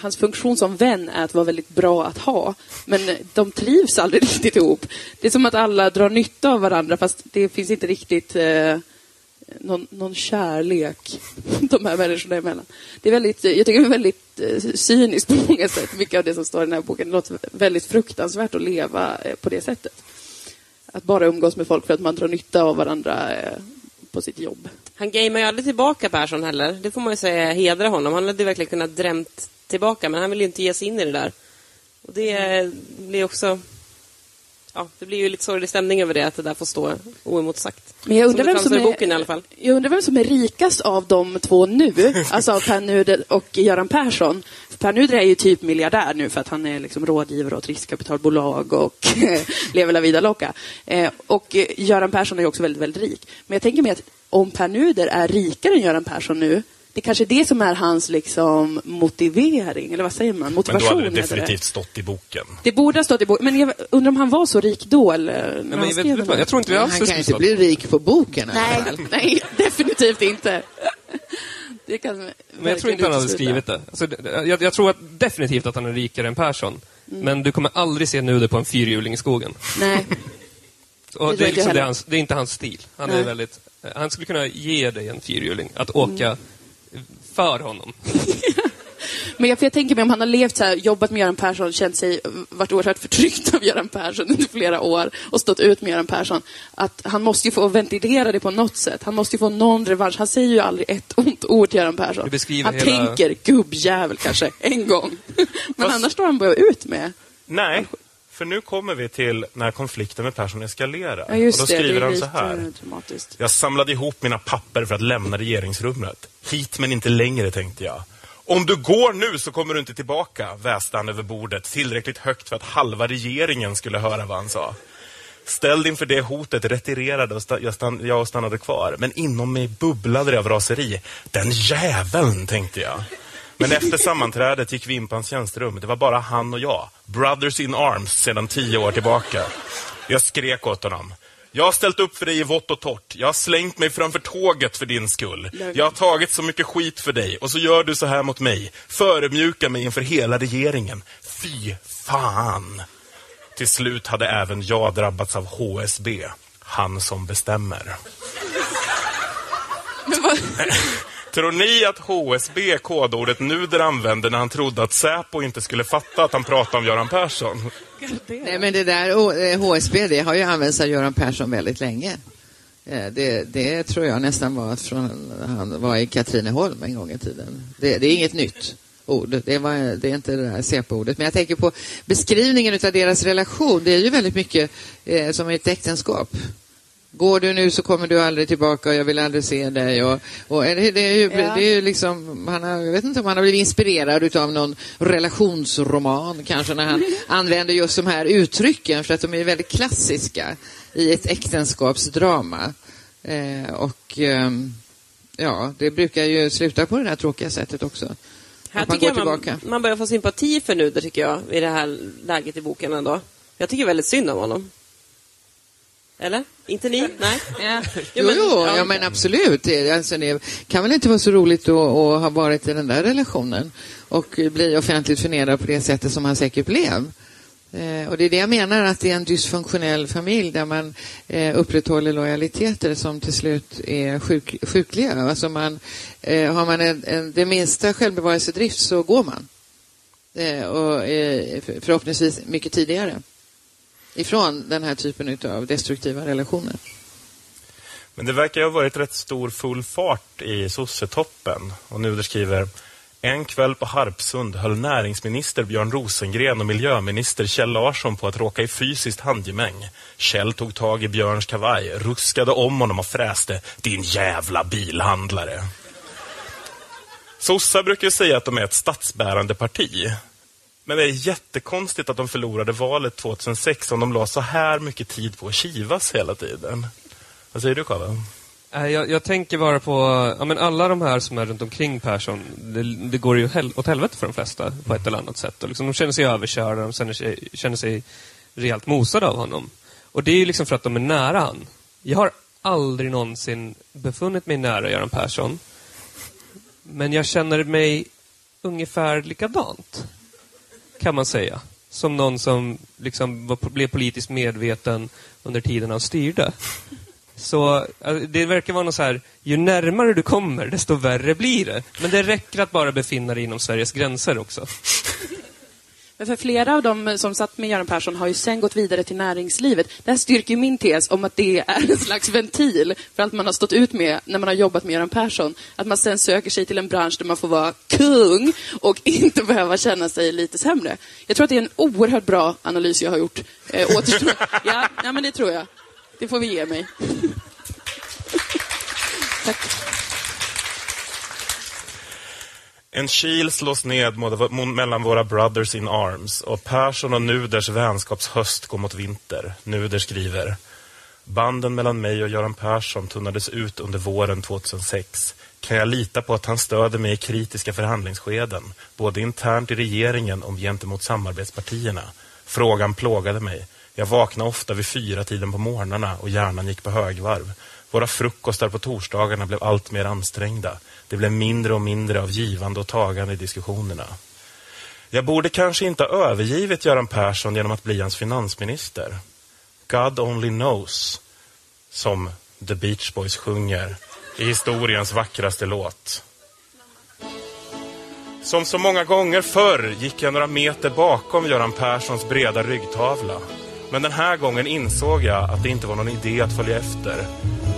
Hans funktion som vän är att vara väldigt bra att ha. Men de trivs aldrig [LAUGHS] riktigt ihop. Det är som att alla drar nytta av varandra fast det finns inte riktigt eh, någon, någon kärlek [LAUGHS] de här människorna emellan. Det är väldigt, jag tycker det är väldigt eh, cyniskt på många sätt, mycket av det som står i den här boken. Det låter väldigt fruktansvärt att leva eh, på det sättet. Att bara umgås med folk för att man drar nytta av varandra eh, på sitt jobb. Han gamear ju aldrig tillbaka Persson heller. Det får man ju säga hedra honom. Han hade verkligen kunnat drämt tillbaka, men han vill ju inte ge sig in i det där. Och det blir också ja, det blir ju lite sorglig stämning över det, att det där får stå oemotsagt. Men jag undrar, som vem som är, boken i alla fall. jag undrar vem som är rikast av de två nu, [LAUGHS] alltså Per Nuder och Göran Persson. Per Nuder är ju typ miljardär nu för att han är liksom rådgivare åt riskkapitalbolag och [LAUGHS] lever la vida loca. Eh, och Göran Persson är ju också väldigt, väldigt rik. Men jag tänker mig att om Per Nuder är rikare än Göran Persson nu, det kanske är det som är hans liksom, motivering, eller vad säger man? Men då Motivation hade det definitivt stått i boken. Det borde ha stått i boken. Men jag undrar om han var så rik då? Eller, Ja, men jag, vet, jag tror inte det alls Han det kan skulle inte bli rik på boken Nej, nej, [LAUGHS] definitivt inte. Det kan Men jag tror inte han hade skrivit det. Alltså, det- jag, jag tror att definitivt att han är rikare än Persson. Mm. Men du kommer aldrig se nuder på en fyrhjuling i skogen. Nej. [LAUGHS] Och Det det, är liksom, det, hans, det är inte hans stil. Han, är Nej. väldigt, han skulle kunna ge dig en fyrhjuling att åka för honom. [LAUGHS] Men jag, för jag tänker mig om han har levt så här, jobbat med Göran Persson, känt sig, varit oerhört förtryckt av Göran Persson under flera år och stått ut med Göran Persson. Att han måste ju få ventilera det på något sätt. Han måste ju få någon revansch. Han säger ju aldrig ett ont ord till Göran Persson. Han hela- tänker gubbjävel kanske, en gång. [LAUGHS] Men Fast- annars står han bara ut med. Nej, för nu kommer vi till när konflikten med Persson eskalerar. Ja, och då skriver det han så här. Jag samlade ihop mina papper för att lämna regeringsrummet. Hit men inte längre, tänkte jag. Om du går nu så kommer du inte tillbaka, väste han över bordet tillräckligt högt för att halva regeringen skulle höra vad han sa. Ställd inför det hotet retirerade och jag, stann- jag stannade kvar. Men inom mig bubblade det av raseri. Den jäveln, tänkte jag. Men efter sammanträdet gick vi in på hans tjänsterum. Det var bara han och jag. Brothers in arms sedan tio år tillbaka. Jag skrek åt honom. Jag har ställt upp för dig i vått och torrt. Jag har slängt mig framför tåget för din skull. Jag har tagit så mycket skit för dig och så gör du så här mot mig. Förödmjukar mig inför hela regeringen. Fy fan! Till slut hade även jag drabbats av HSB. Han som bestämmer. [LAUGHS] Tror ni att HSB kodordet Nuder använde när han trodde att Säpo inte skulle fatta att han pratade om Göran Persson? Nej, men det där HSB, eh, det har ju använts av Göran Persson väldigt länge. Eh, det, det tror jag nästan var från han var i Katrineholm en gång i tiden. Det, det är inget nytt ord. Det, var, det är inte det där CP-ordet. Men jag tänker på beskrivningen av deras relation. Det är ju väldigt mycket eh, som ett äktenskap. Går du nu så kommer du aldrig tillbaka och jag vill aldrig se dig. Och, och det, det, är ju, Ja. det är ju liksom, han har, jag vet inte om han har blivit inspirerad av någon relationsroman kanske när han [LAUGHS] använder just de här uttrycken för att de är väldigt klassiska i ett äktenskapsdrama. Eh, och ehm, ja, det brukar ju sluta på det här tråkiga sättet också. Här man tycker man, man börjar få sympati för Nuder, tycker jag, i det här läget i boken ändå. Jag tycker väldigt synd om honom. Eller? Inte ni? Nej? [LAUGHS] Ja, Jo, jo ja, men absolut. Det, alltså, det kan väl inte vara så roligt att, att ha varit i den där relationen och bli offentligt förnedrad på det sättet som han säkert blev. Eh, och det är det jag menar, att det är en dysfunktionell familj där man eh, upprätthåller lojaliteter som till slut är sjuk, sjukliga. Alltså man, eh, har man en, en, det minsta självbevarelsedrift så går man. Eh, och eh, för- förhoppningsvis mycket tidigare ifrån den här typen av destruktiva relationer. Men det verkar ju ha varit rätt stor full fart i sossetoppen. Och Nuder skriver en kväll på Harpsund höll näringsminister Björn Rosengren och miljöminister Kjell Larsson på att råka i fysiskt handgemäng. Kjell tog tag i Björns kavaj, ruskade om honom och fräste ”din jävla bilhandlare”. Sossar brukar ju säga att de är ett statsbärande parti. Men det är jättekonstigt att de förlorade valet 2006 om de la så här mycket tid på att kivas hela tiden. Vad säger du, Karl? Eh, jag, jag tänker bara på ja, men alla de här som är runt omkring Persson. Det, det går ju hel, åt helvete för de flesta på ett eller annat sätt. Och liksom, de känner sig överkörda, de känner sig, känner sig rejält mosade av honom. Och det är ju liksom för att de är nära han. Jag har aldrig någonsin befunnit mig nära Göran Persson. Men jag känner mig ungefär likadant. Kan man säga. Som någon som liksom var, blev politiskt medveten under tiden han styrde. Så det verkar vara något så här, ju närmare du kommer, desto värre blir det. Men det räcker att bara befinna dig inom Sveriges gränser också. För flera av dem som satt med Göran Persson har ju sen gått vidare till näringslivet. Det här styrker min tes om att det är en slags ventil för allt man har stått ut med när man har jobbat med Göran Persson. Att man sen söker sig till en bransch där man får vara kung och [LAUGHS] inte behöva känna sig lite sämre. Jag tror att det är en oerhört bra analys jag har gjort. Eh, återstår... [LAUGHS] ja, ja, men det tror jag. Det får vi ge mig. [LAUGHS] Tack. En kil slås ned mellan våra brothers in arms och Persson och Nuders vänskapshöst går mot vinter. Nuder skriver Banden mellan mig och Göran Persson tunnades ut under våren 2006. Kan jag lita på att han stöder mig i kritiska förhandlingsskeden, både internt i regeringen och gentemot samarbetspartierna? Frågan plågade mig. Jag vaknade ofta vid fyra tiden på morgnarna och hjärnan gick på högvarv. Våra frukostar på torsdagarna blev allt mer ansträngda. Det blev mindre och mindre av givande och tagande i diskussionerna. Jag borde kanske inte ha övergivit Göran Persson genom att bli hans finansminister. God only knows, som The Beach Boys sjunger i historiens vackraste låt. Som så många gånger förr gick jag några meter bakom Göran Perssons breda ryggtavla. Men den här gången insåg jag att det inte var någon idé att följa efter.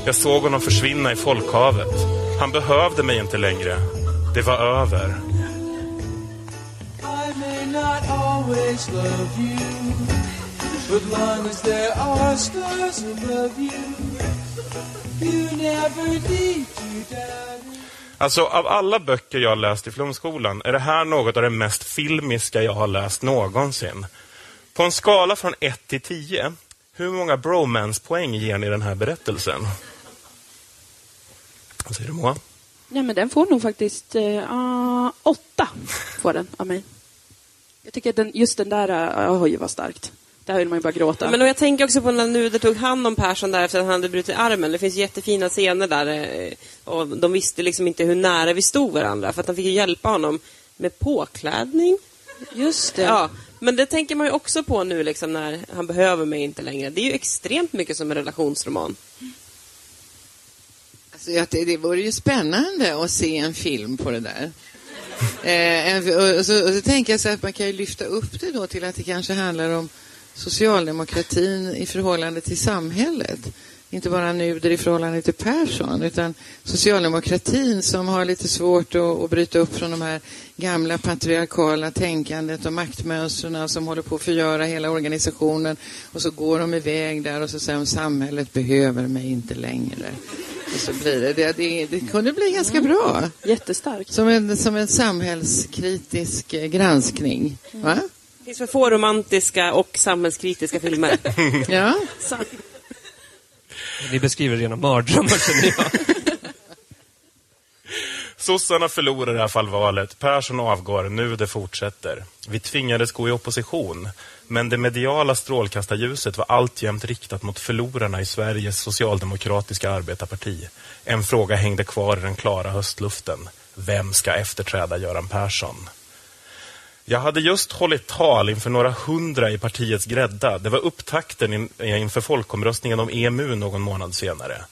Jag såg honom försvinna i folkhavet. Han behövde mig inte längre. Det var över. Alltså, av alla böcker jag har läst i Flumskolan är det här något av det mest filmiska jag har läst någonsin. På en skala från 1 till 10, hur många bromance-poäng ger ni den här berättelsen? Vad säger du, Moa? Nej, men den får nog faktiskt ah, åtta får den av mig. Jag tycker att den, just den där, uh, oj vad starkt. Där vill man ju bara gråta. Men jag tänker också på när Nuder tog hand om Persson där efter att han hade brutit armen. Det finns jättefina scener där. eh, Och de visste liksom inte hur nära vi stod varandra. För att han fick ju hjälpa honom med påklädning. Just det. Ja, men det tänker man ju också på nu liksom när han behöver mig inte längre. Det är ju extremt mycket som en relationsroman. Alltså, ja, det, det vore ju spännande att se en film på det där. [LAUGHS] Eh, en, och, och, så, och så tänker jag så att man kan ju lyfta upp det då till att det kanske handlar om socialdemokratin i förhållande till samhället. Inte bara Nuder i förhållande till Persson, utan socialdemokratin som har lite svårt att, att bryta upp från de här gamla patriarkala tänkandet och maktmönstren som håller på att förgöra hela organisationen. Och så går de iväg där och så säger de samhället behöver mig inte längre. Och så blir det, det, det, det kunde bli ganska bra. Jättestarkt. Som en, som en samhällskritisk eh, granskning. Va? Det finns för få romantiska och samhällskritiska filmer. [LAUGHS] Ja. Ni beskriver rena mardrömmar känner jag. Sossarna förlorar i alla fall valet. Persson avgår. Nu det fortsätter. Vi tvingades gå i opposition. Men det mediala strålkastarljuset var alltjämt riktat mot förlorarna i Sveriges socialdemokratiska arbetarparti. En fråga hängde kvar i den klara höstluften. Vem ska efterträda Göran Persson? Jag hade just hållit tal inför några hundra i partiets grädda. Det var upptakten in, inför folkomröstningen om EMU någon månad senare.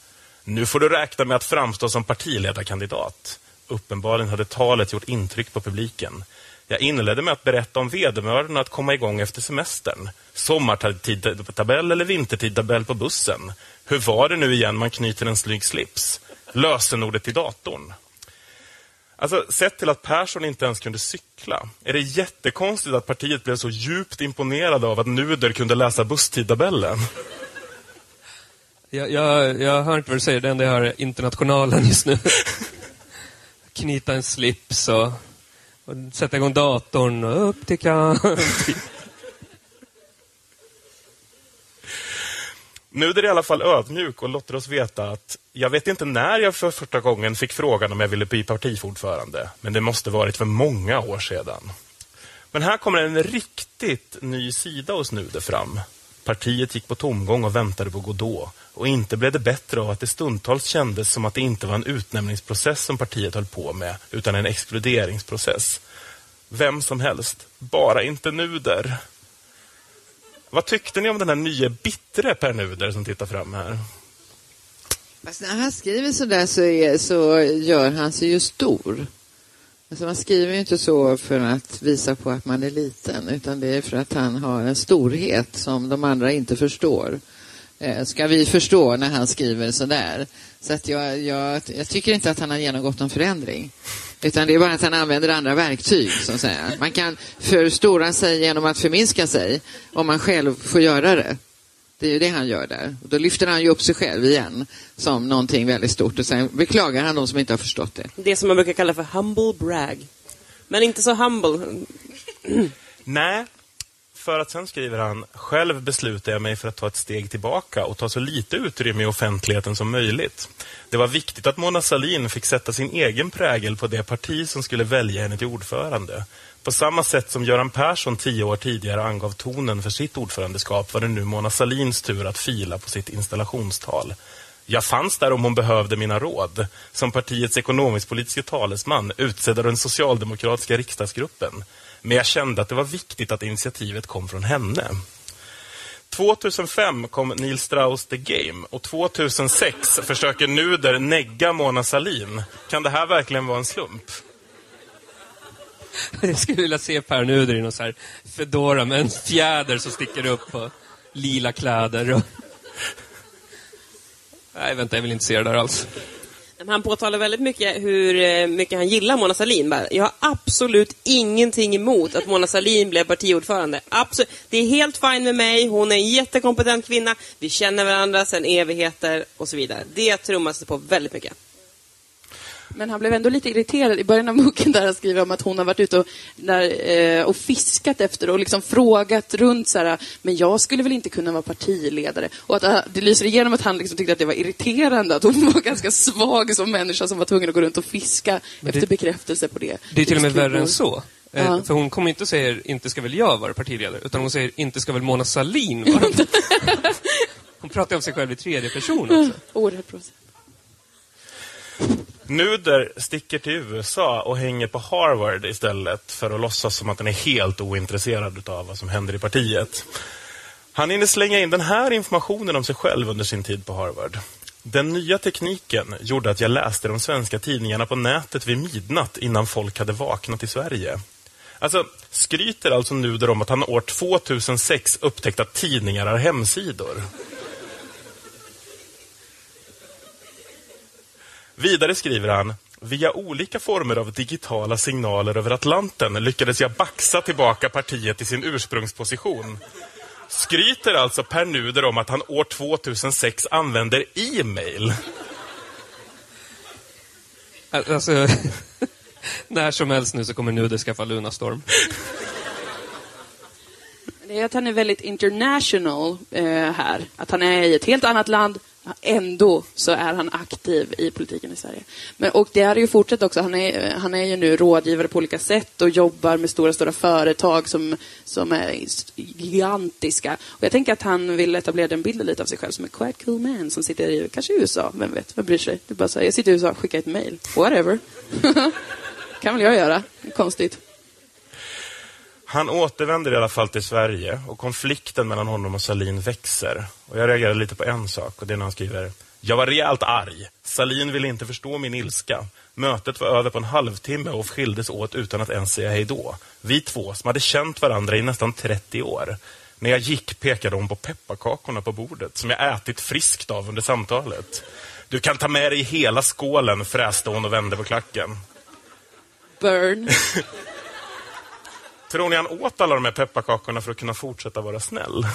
Nu får du räkna med att framstå som partiledarkandidat. Uppenbarligen hade talet gjort intryck på publiken. Jag inledde med att berätta om vedermödan att komma igång efter semestern. Sommartidtabell eller vintertidtabell på bussen. Hur var det nu igen man knyter en snygg slips? Lösenordet i datorn. Alltså, sett till att Persson inte ens kunde cykla är det jättekonstigt att partiet blev så djupt imponerade av att Nuder kunde läsa busstidtabellen. Jag, jag, jag hör inte vad du säger, det enda jag hör är internationalen just nu. [LAUGHS] Knyta en slips och, och sätta igång datorn och upp till kamp. Nu är i alla fall ödmjuk och låter oss veta att jag vet inte när jag för första gången fick frågan om jag ville bli partiordförande, men det måste varit för många år sedan. Men här kommer en riktigt ny sida hos Nuder fram. Partiet gick på tomgång och väntade på Godot. Och inte blev det bättre av att det stundtals kändes som att det inte var en utnämningsprocess som partiet höll på med, utan en exkluderingsprocess. Vem som helst, bara inte Nuder. Vad tyckte ni om den här nya bittre Per Nuder som tittar fram här? Alltså när han skriver så där så, är, så gör han sig ju stor. Alltså man skriver ju inte så för att visa på att man är liten utan det är för att han har en storhet som de andra inte förstår. Eh, ska vi förstå när han skriver så där? Så att jag, jag, jag tycker inte att han har genomgått någon förändring. Utan det är bara att han använder andra verktyg, så att säga. Man kan förstora sig genom att förminska sig om man själv får göra det. Det är ju det han gör där. Och då lyfter han ju upp sig själv igen som någonting väldigt stort och sen beklagar han de som inte har förstått det. Det som man brukar kalla för humble brag. Men inte så humble. [CLEARS THROAT] Nej, för att sen skriver han, själv beslutar jag mig för att ta ett steg tillbaka och ta så lite utrymme i offentligheten som möjligt. Det var viktigt att Mona Sahlin fick sätta sin egen prägel på det parti som skulle välja henne till ordförande. På samma sätt som Göran Persson tio år tidigare angav tonen för sitt ordförandeskap var det nu Mona Sahlins tur att fila på sitt installationstal. Jag fanns där om hon behövde mina råd. Som partiets ekonomisk-politiska talesman utsedd av den socialdemokratiska riksdagsgruppen. Men jag kände att det var viktigt att initiativet kom från henne. 2005 kom Neil Strauss The Game och 2006 försöker Nuder negga Mona Sahlin. Kan det här verkligen vara en slump? [LAUGHS] Jag skulle vilja se Per Nuder i någon så här fedora med en fjäder som sticker upp och lila kläder. Och... Nej, vänta, jag vill inte se det där alls. Han påtalar väldigt mycket hur eh, mycket han gillar Mona Sahlin. Jag har absolut ingenting emot att Mona Sahlin blev partiordförande. Absolut. Det är helt fint med mig. Hon är en jättekompetent kvinna. Vi känner varandra sedan evigheter och så vidare. Det trummas det på väldigt mycket. Men han blev ändå lite irriterad i början av boken där han skriver om att hon har varit ute och, där, eh, och fiskat efter och liksom frågat runt så här, men jag skulle väl inte kunna vara partiledare. Och att eh, det lyser igenom att han liksom tyckte att det var irriterande att hon [LAUGHS] var ganska svag som människa som var tvungen att gå runt och fiska det- efter bekräftelse på det. Det är till och med värre än så. Eh, Ja. För hon kommer inte säga inte ska väl jag vara partiledare, utan hon säger inte ska väl Mona Sahlin vara. [LAUGHS] Hon pratar om sig själv i tredje person också. [LAUGHS] Oerhört. Nuder sticker till USA och hänger på Harvard istället för att låtsas som att han är helt ointresserad av vad som händer i partiet. Han hinner slänga in den här informationen om sig själv under sin tid på Harvard. Den nya tekniken gjorde att jag läste de svenska tidningarna på nätet vid midnatt innan folk hade vaknat i Sverige. Alltså, skryter alltså Nuder om att han år 2006 upptäckt att tidningar har hemsidor. Vidare skriver han, via olika former av digitala signaler över Atlanten lyckades jag baxa tillbaka partiet till sin ursprungsposition. Skryter alltså Per Nuder om att han år 2006 använder e-mail. Alltså, [LAUGHS] när som helst nu så kommer Nuder skaffa Lunarstorm. Det är att han är väldigt international eh, här. Att han är i ett helt annat land, ändå så är han aktiv i politiken i Sverige. Men, och det har ju fortsatt också. Han är, han är ju nu rådgivare på olika sätt och jobbar med stora, stora företag som, som är gigantiska. Och jag tänker att han vill etablera den bilden lite av sig själv som en quite cool man som sitter i, kanske i USA, vem vet, vem bryr sig? Det bara så här, jag sitter i USA, skicka ett mail. Whatever. [LAUGHS] kan väl jag göra. Konstigt. Han återvänder i alla fall till Sverige och konflikten mellan honom och Salin växer. Och jag reagerar lite på en sak och det är när han skriver Jag var rejält arg. Salin ville inte förstå min ilska. Mötet var över på en halvtimme och skildes åt utan att ens säga hej då. Vi två, som hade känt varandra i nästan 30 år. När jag gick pekade hon på pepparkakorna på bordet som jag ätit friskt av under samtalet. Du kan ta med dig hela skålen, fräste hon och vände på klacken. Burn. [LAUGHS] Tror ni han åt alla de här pepparkakorna för att kunna fortsätta vara snäll?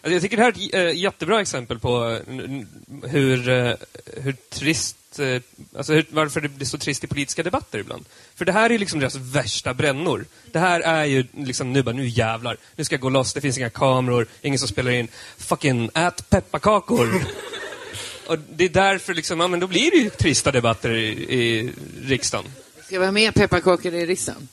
Alltså jag tycker det här är ett äh, jättebra exempel på eh, hur, eh, hur trist, eh, alltså hur, varför det blir så trist i politiska debatter ibland. För det här är liksom deras värsta brännor. Det här är ju liksom nu bara, nu jävlar, nu ska jag gå loss, det finns inga kameror, ingen som spelar in. Fucking ät pepparkakor! [LAUGHS] Och det är därför liksom, ja men då blir det ju trista debatter i, i riksdagen. Ska det vara mer pepparkakor i riksdagen?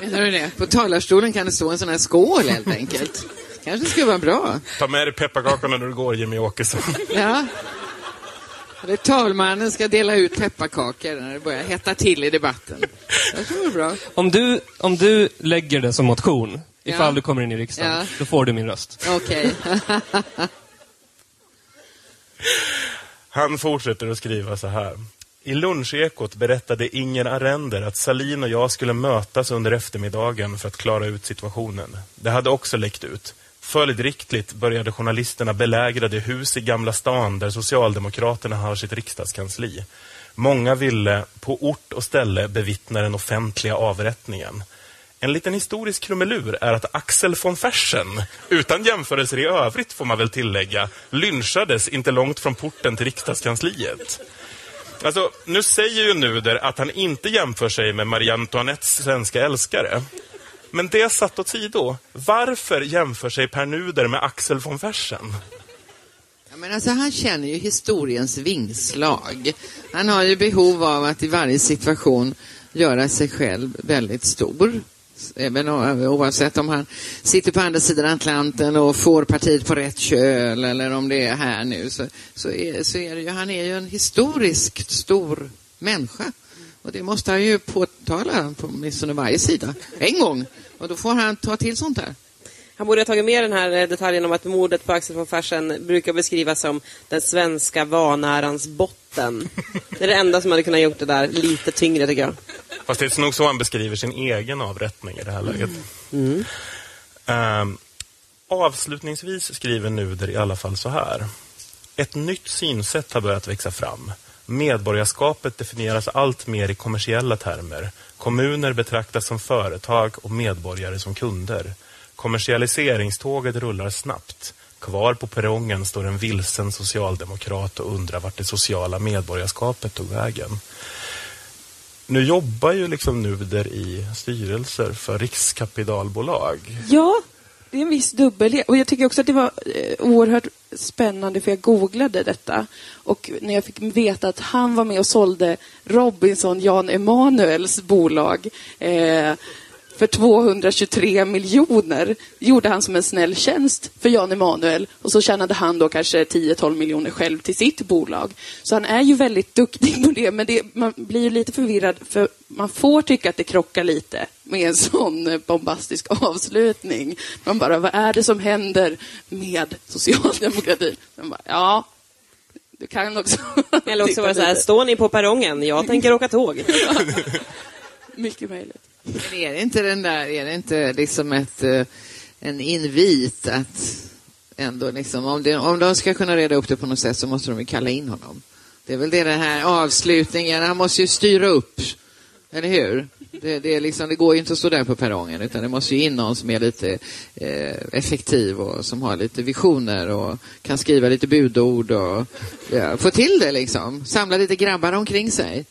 Menar du det? På talarstolen kan det stå en sån här skål helt enkelt. Kanske skulle vara bra. Ta med dig pepparkakorna när du går, Jimmy Åkesson. Ja. Eller talmannen ska dela ut pepparkakor när det börjar hetta till i debatten. Det tror jag är bra. Om du, om du lägger det som motion, ifall Ja. du kommer in i riksdagen, Ja. då får du min röst. Okej. Han fortsätter att skriva så här. I lunchekot berättade Inger Arender att Salin och jag skulle mötas under eftermiddagen för att klara ut situationen. Det hade också läckt ut. Följdriktigt började journalisterna belägra det hus i Gamla stan där Socialdemokraterna har sitt riksdagskansli. Många ville på ort och ställe bevittna den offentliga avrättningen. En liten historisk krumelur är att Axel von Fersen, utan jämförelser i övrigt får man väl tillägga, lynchades inte långt från porten till riksdagskansliet. Alltså, nu säger ju Nuder att han inte jämför sig med Marie Antoinettes svenska älskare. Men det satt åt sido. Varför jämför sig Per Nuder med Axel von Fersen? Ja, men alltså, han känner ju historiens vingslag. Han har ju behov av att i varje situation göra sig själv väldigt stor. Även eh, oavsett om han sitter på andra sidan Atlanten och får partiet på rätt köl eller om det är här nu så, så, är, så är det ju, han är ju en historiskt stor människa. Och det måste han ju påtala på åtminstone varje sida en gång. Och då får han ta till sånt där. Han borde ha tagit med den här eh, detaljen om att mordet på Axel von Fersen brukar beskrivas som den svenska vanärans botten. Det är det enda som hade kunnat gjort det där lite tyngre tycker jag. Fast det är nog så han beskriver sin egen avrättning i det här läget. Ehm, avslutningsvis skriver Nuder i alla fall så här. Ett nytt synsätt har börjat växa fram. Medborgarskapet definieras allt mer i kommersiella termer. Kommuner betraktas som företag och medborgare som kunder. Kommersialiseringståget rullar snabbt. Kvar på perrongen står en vilsen socialdemokrat och undrar vart det sociala medborgarskapet tog vägen. Nu jobbar ju liksom Nuder i styrelser för riskkapitalbolag. Ja, det är en viss dubbelhet. Och jag tycker också att det var eh, oerhört spännande för jag googlade detta. Och när jag fick veta att han var med och sålde Robinson Jan Emanuels bolag eh, för 223 miljoner gjorde han som en snäll tjänst för Jan Emanuel och så tjänade han då kanske 10-12 miljoner själv till sitt bolag. Så han är ju väldigt duktig på det, men det, man blir ju lite förvirrad för man får tycka att det krockar lite med en sån bombastisk avslutning. Man bara, vad är det som händer med socialdemokratin? Man bara, ja, du kan också... Eller också titta var det så här, står ni på perrongen? Jag tänker åka tåg. [LAUGHS] Mycket möjligt. Men är det inte den där, är det inte liksom ett, eh, en invit att ändå liksom, om, det, om de ska kunna reda upp det på något sätt så måste de ju kalla in honom. Det är väl det den här avslutningen, han måste ju styra upp, eller hur? Det, det, är liksom, det går ju inte att stå där på perrongen utan det måste ju in någon som är lite eh, effektiv och som har lite visioner och kan skriva lite budord och ja, få till det liksom. Samla lite grabbar omkring sig.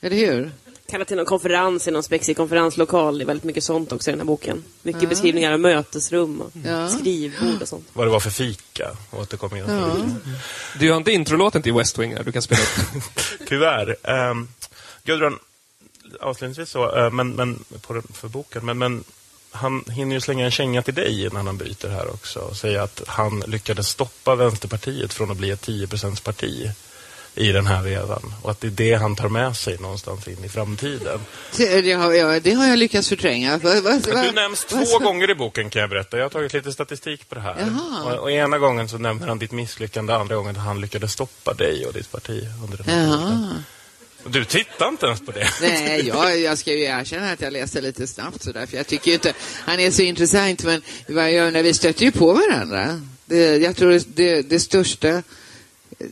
Eller hur? Kalla till någon konferens i någon spexig konferenslokal. Det är väldigt mycket sånt också i den här boken. Mycket beskrivningar av mötesrum och Ja. skrivbord och sånt. Vad det var för fika. Återkommer jag till. Du har inte introlåten till West Wing här, du kan spela upp. [LAUGHS] Tyvärr. Um, Gudrun, avslutningsvis så, eh, men, men, på, den- för boken, men, men han hinner ju slänga en känga till dig innan han bryter här också och säga att han lyckades stoppa Vänsterpartiet från att bli ett 10 parti i den här vevan och att det är det han tar med sig någonstans in i framtiden. Det har jag, det har jag lyckats förtränga. Va, va, va, Du nämns två gånger i boken kan jag berätta. Jag har tagit lite statistik på det här. Och, och ena gången så nämner han ditt misslyckande, andra gången att han lyckades stoppa dig och ditt parti under den här. Och Du tittar inte ens på det. Nej, jag, jag ska ju erkänna att jag läste lite snabbt sådär, för jag tycker ju inte han är så intressant, men vad jag, när vi stöter ju på varandra. Det, jag tror det, det största,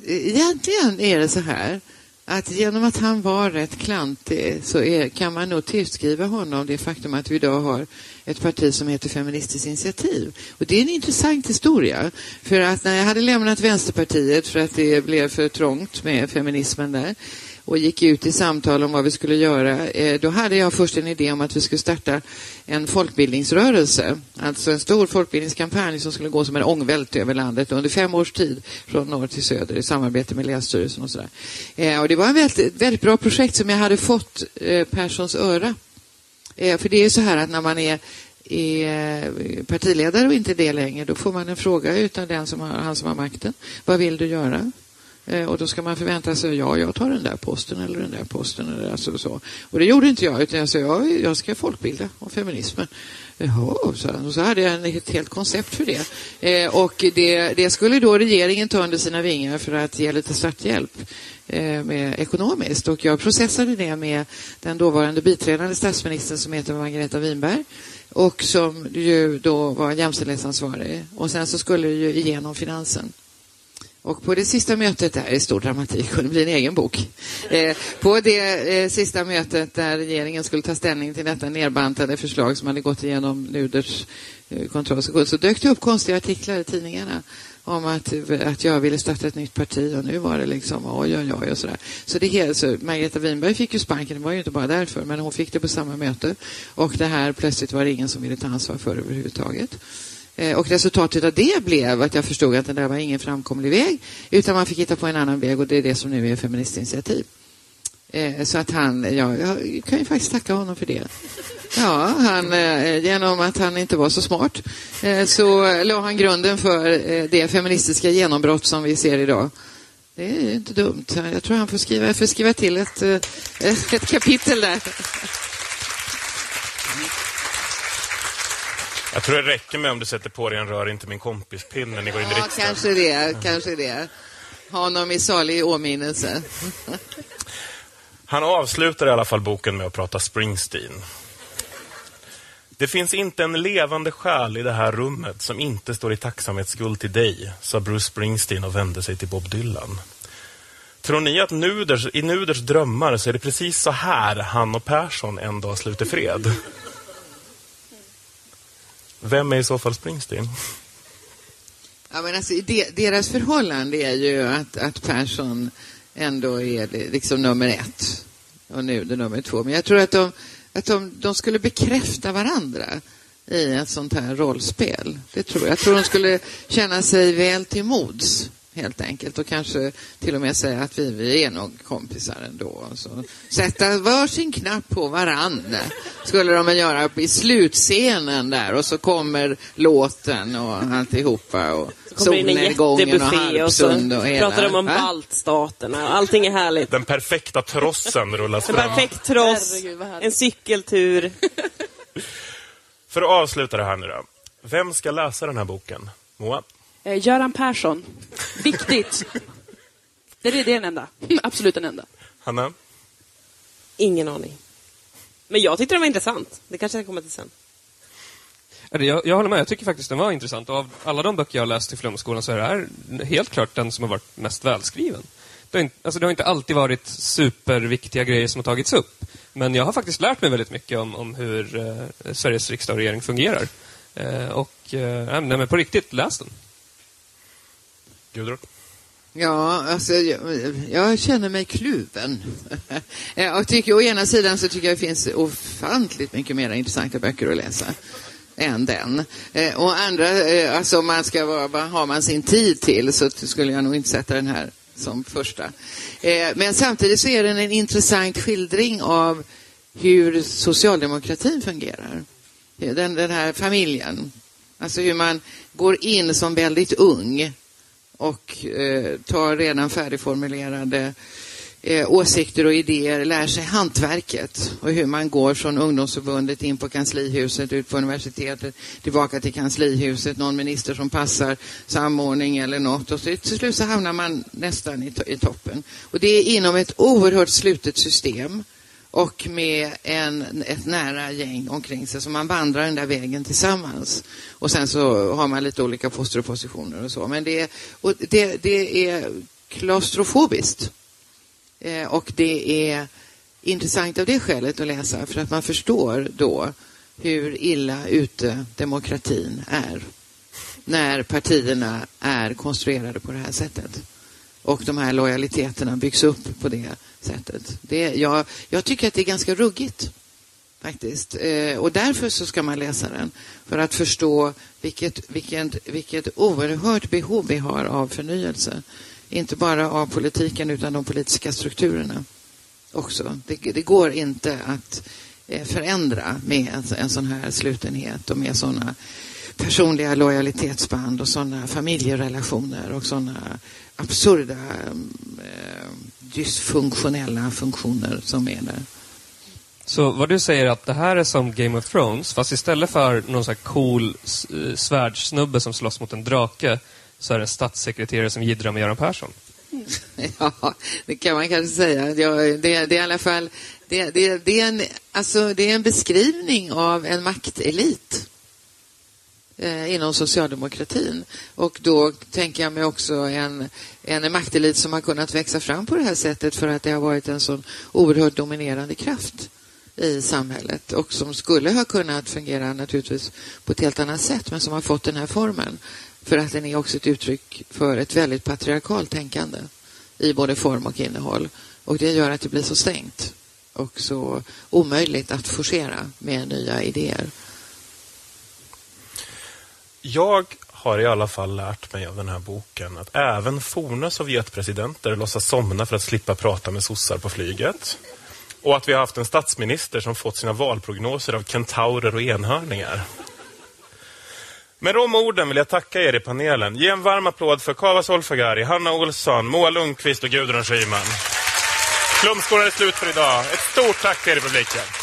egentligen är det så här, att genom att han var rätt klantig så är, kan man nog tillskriva honom det faktum att vi idag har ett parti som heter Feministiskt initiativ. Och det är en intressant historia. För att när jag hade lämnat Vänsterpartiet för att det blev för trångt med feminismen där och gick ut i samtal om vad vi skulle göra, eh, då hade jag först en idé om att vi skulle starta en folkbildningsrörelse. Alltså en stor folkbildningskampanj som skulle gå som en ångvält över landet under fem års tid från norr till söder i samarbete med Länsstyrelsen och sådär. Eh, och det var ett väldigt, väldigt bra projekt som jag hade fått eh, Perssons öra. Eh, för det är ju så här att när man är är partiledare och inte det längre, då får man en fråga utan den som har, han som har makten. Vad vill du göra? Eh, och då ska man förvänta sig, ja, jag tar den där posten eller den där posten. Eller alltså så. Och det gjorde inte jag, utan jag sa, jag, jag ska folkbilda om feminismen. Jaha, sa han. Och så hade jag ett helt koncept för det. Eh, och det, det skulle då regeringen ta under sina vingar för att ge lite starthjälp eh, med, ekonomiskt. Och jag processade det med den dåvarande biträdande statsministern som heter Margareta Winberg och som ju då var jämställdhetsansvarig. Och sen så skulle det ju igenom finansen. Och på det sista mötet, det här är stor dramatik, kunde bli en egen bok. Eh, på det eh, sista mötet där regeringen skulle ta ställning till detta nerbantade förslag som hade gått igenom Nuders eh, kontroll så, så dök det upp konstiga artiklar i tidningarna om att, att jag ville starta ett nytt parti och nu var det liksom oj, oj, oj och sådär. Så det så Margareta Winberg fick ju sparken, det var ju inte bara därför, men hon fick det på samma möte och det här plötsligt var det ingen som ville ta ansvar för överhuvudtaget. Eh, och resultatet av det blev att jag förstod att det där var ingen framkomlig väg utan man fick hitta på en annan väg och det är det som nu är Feministinitiativ. Eh, så att han, ja, jag kan ju faktiskt tacka honom för det. Ja, han, eh, genom att han inte var så smart så la han grunden för det feministiska genombrott som vi ser idag. Det är inte dumt. Jag tror han får skriva, får skriva till ett, ett kapitel där. Jag tror det räcker med om du sätter på dig en rör inte min kompis-pin när ni går in i Ja, riksdagen. kanske det, kanske det. Ha honom i salig åminnelse. Han avslutar i alla fall boken med att prata Springsteen. Det finns inte en levande själ i det här rummet som inte står i tacksamhetsskuld till dig, sa Bruce Springsteen och vände sig till Bob Dylan. Tror ni att Nuders, i Nuders drömmar så är det precis så här han och Persson en dag sluter fred? Vem är i så fall Springsteen? Ja, men alltså, de, deras förhållande är ju att, att Persson ändå är liksom nummer ett och nu det nummer två. Men jag tror att de, att de, de skulle bekräfta varandra i ett sånt här rollspel. Det tror jag. Jag tror de skulle känna sig väl till mods helt enkelt och kanske till och med säga att vi, vi är nog kompisar ändå. Så sätta varsin knapp på varann skulle de göra i slutscenen där och så kommer låten och alltihopa och en solnedgången och jättebuffé och så Harpsund och hela. pratar de om Va? baltstaterna. Allting är härligt. Den perfekta trossen rullas En fram. perfekt tross, en cykeltur. För att avsluta det här nu då. Vem ska läsa den här boken? Moa? Eh, Göran Persson. Viktigt. Det är, det är den enda. Absolut den enda. Hanna? Ingen aning. Men jag tyckte den var intressant. Det kanske jag kommer till sen. Jag, jag håller med, jag tycker faktiskt den var intressant. Och av alla de böcker jag har läst i Flumskolan så är det här helt klart den som har varit mest välskriven. Det har, inte, alltså det har inte alltid varit superviktiga grejer som har tagits upp. Men jag har faktiskt lärt mig väldigt mycket om, om hur eh, Sveriges riksdag och regering fungerar. Eh, och eh, nej, men på riktigt, läs den. Gudrun? Ja, alltså, jag, jag känner mig kluven. [LAUGHS] jag tycker, å ena sidan så tycker jag det finns ofantligt mycket mer intressanta böcker att läsa än den. Eh, och andra, eh, alltså om man ska vara, vad har man sin tid till så skulle jag nog inte sätta den här som första. Eh, men samtidigt så är den en intressant skildring av hur socialdemokratin fungerar. Eh, den, den här familjen. Alltså hur man går in som väldigt ung och eh, tar redan färdigformulerade eh, åsikter och idéer, lär sig hantverket och hur man går från ungdomsförbundet in på kanslihuset, ut på universitetet, tillbaka till kanslihuset, någon minister som passar, samordning eller något och så, till slut så hamnar man nästan i, to- i toppen. Och det är inom ett oerhört slutet system och med en, ett nära gäng omkring sig. Så man vandrar den där vägen tillsammans. Och sen så har man lite olika poster och positioner och så. Men det är, och det, det är klaustrofobiskt. Eh, och det är intressant av det skälet att läsa för att man förstår då hur illa ute demokratin är. När partierna är konstruerade på det här sättet och de här lojaliteterna byggs upp på det sättet. Det, jag, jag tycker att det är ganska ruggigt faktiskt. Eh, och därför så ska man läsa den. För att förstå vilket, vilket, vilket oerhört behov vi har av förnyelse. Inte bara av politiken utan de politiska strukturerna också. Det, det går inte att eh, förändra med en, en sån här slutenhet och med såna personliga lojalitetsband och sådana familjerelationer och sådana absurda eh, dysfunktionella funktioner som är där. Så vad du säger är att det här är som Game of Thrones, fast istället för någon sån här cool eh, svärdssnubbe som slåss mot en drake, så är det en statssekreterare som jiddrar med Göran Persson. [LAUGHS] Ja, det kan man kanske säga. Ja, det, det är i alla fall det, det, det, är en, alltså, det är en beskrivning av en maktelit eh, inom socialdemokratin. Och då tänker jag mig också en, en maktelit som har kunnat växa fram på det här sättet för att det har varit en sån oerhört dominerande kraft i samhället och som skulle ha kunnat fungera naturligtvis på ett helt annat sätt men som har fått den här formen för att den är också ett uttryck för ett väldigt patriarkalt tänkande i både form och innehåll. Och det gör att det blir så stängt och så omöjligt att forcera med nya idéer. Jag har i alla fall lärt mig av den här boken att även forna Sovjetpresidenter låtsas somna för att slippa prata med sossar på flyget. Och att vi har haft en statsminister som fått sina valprognoser av kentaurer och enhörningar. Med de orden vill jag tacka er i panelen. Ge en varm applåd för Kava Solfagari, Hanna Olsson, Moa Lundqvist och Gudrun Schyman. Flumskolan är slut för idag. Ett stort tack till er i publiken.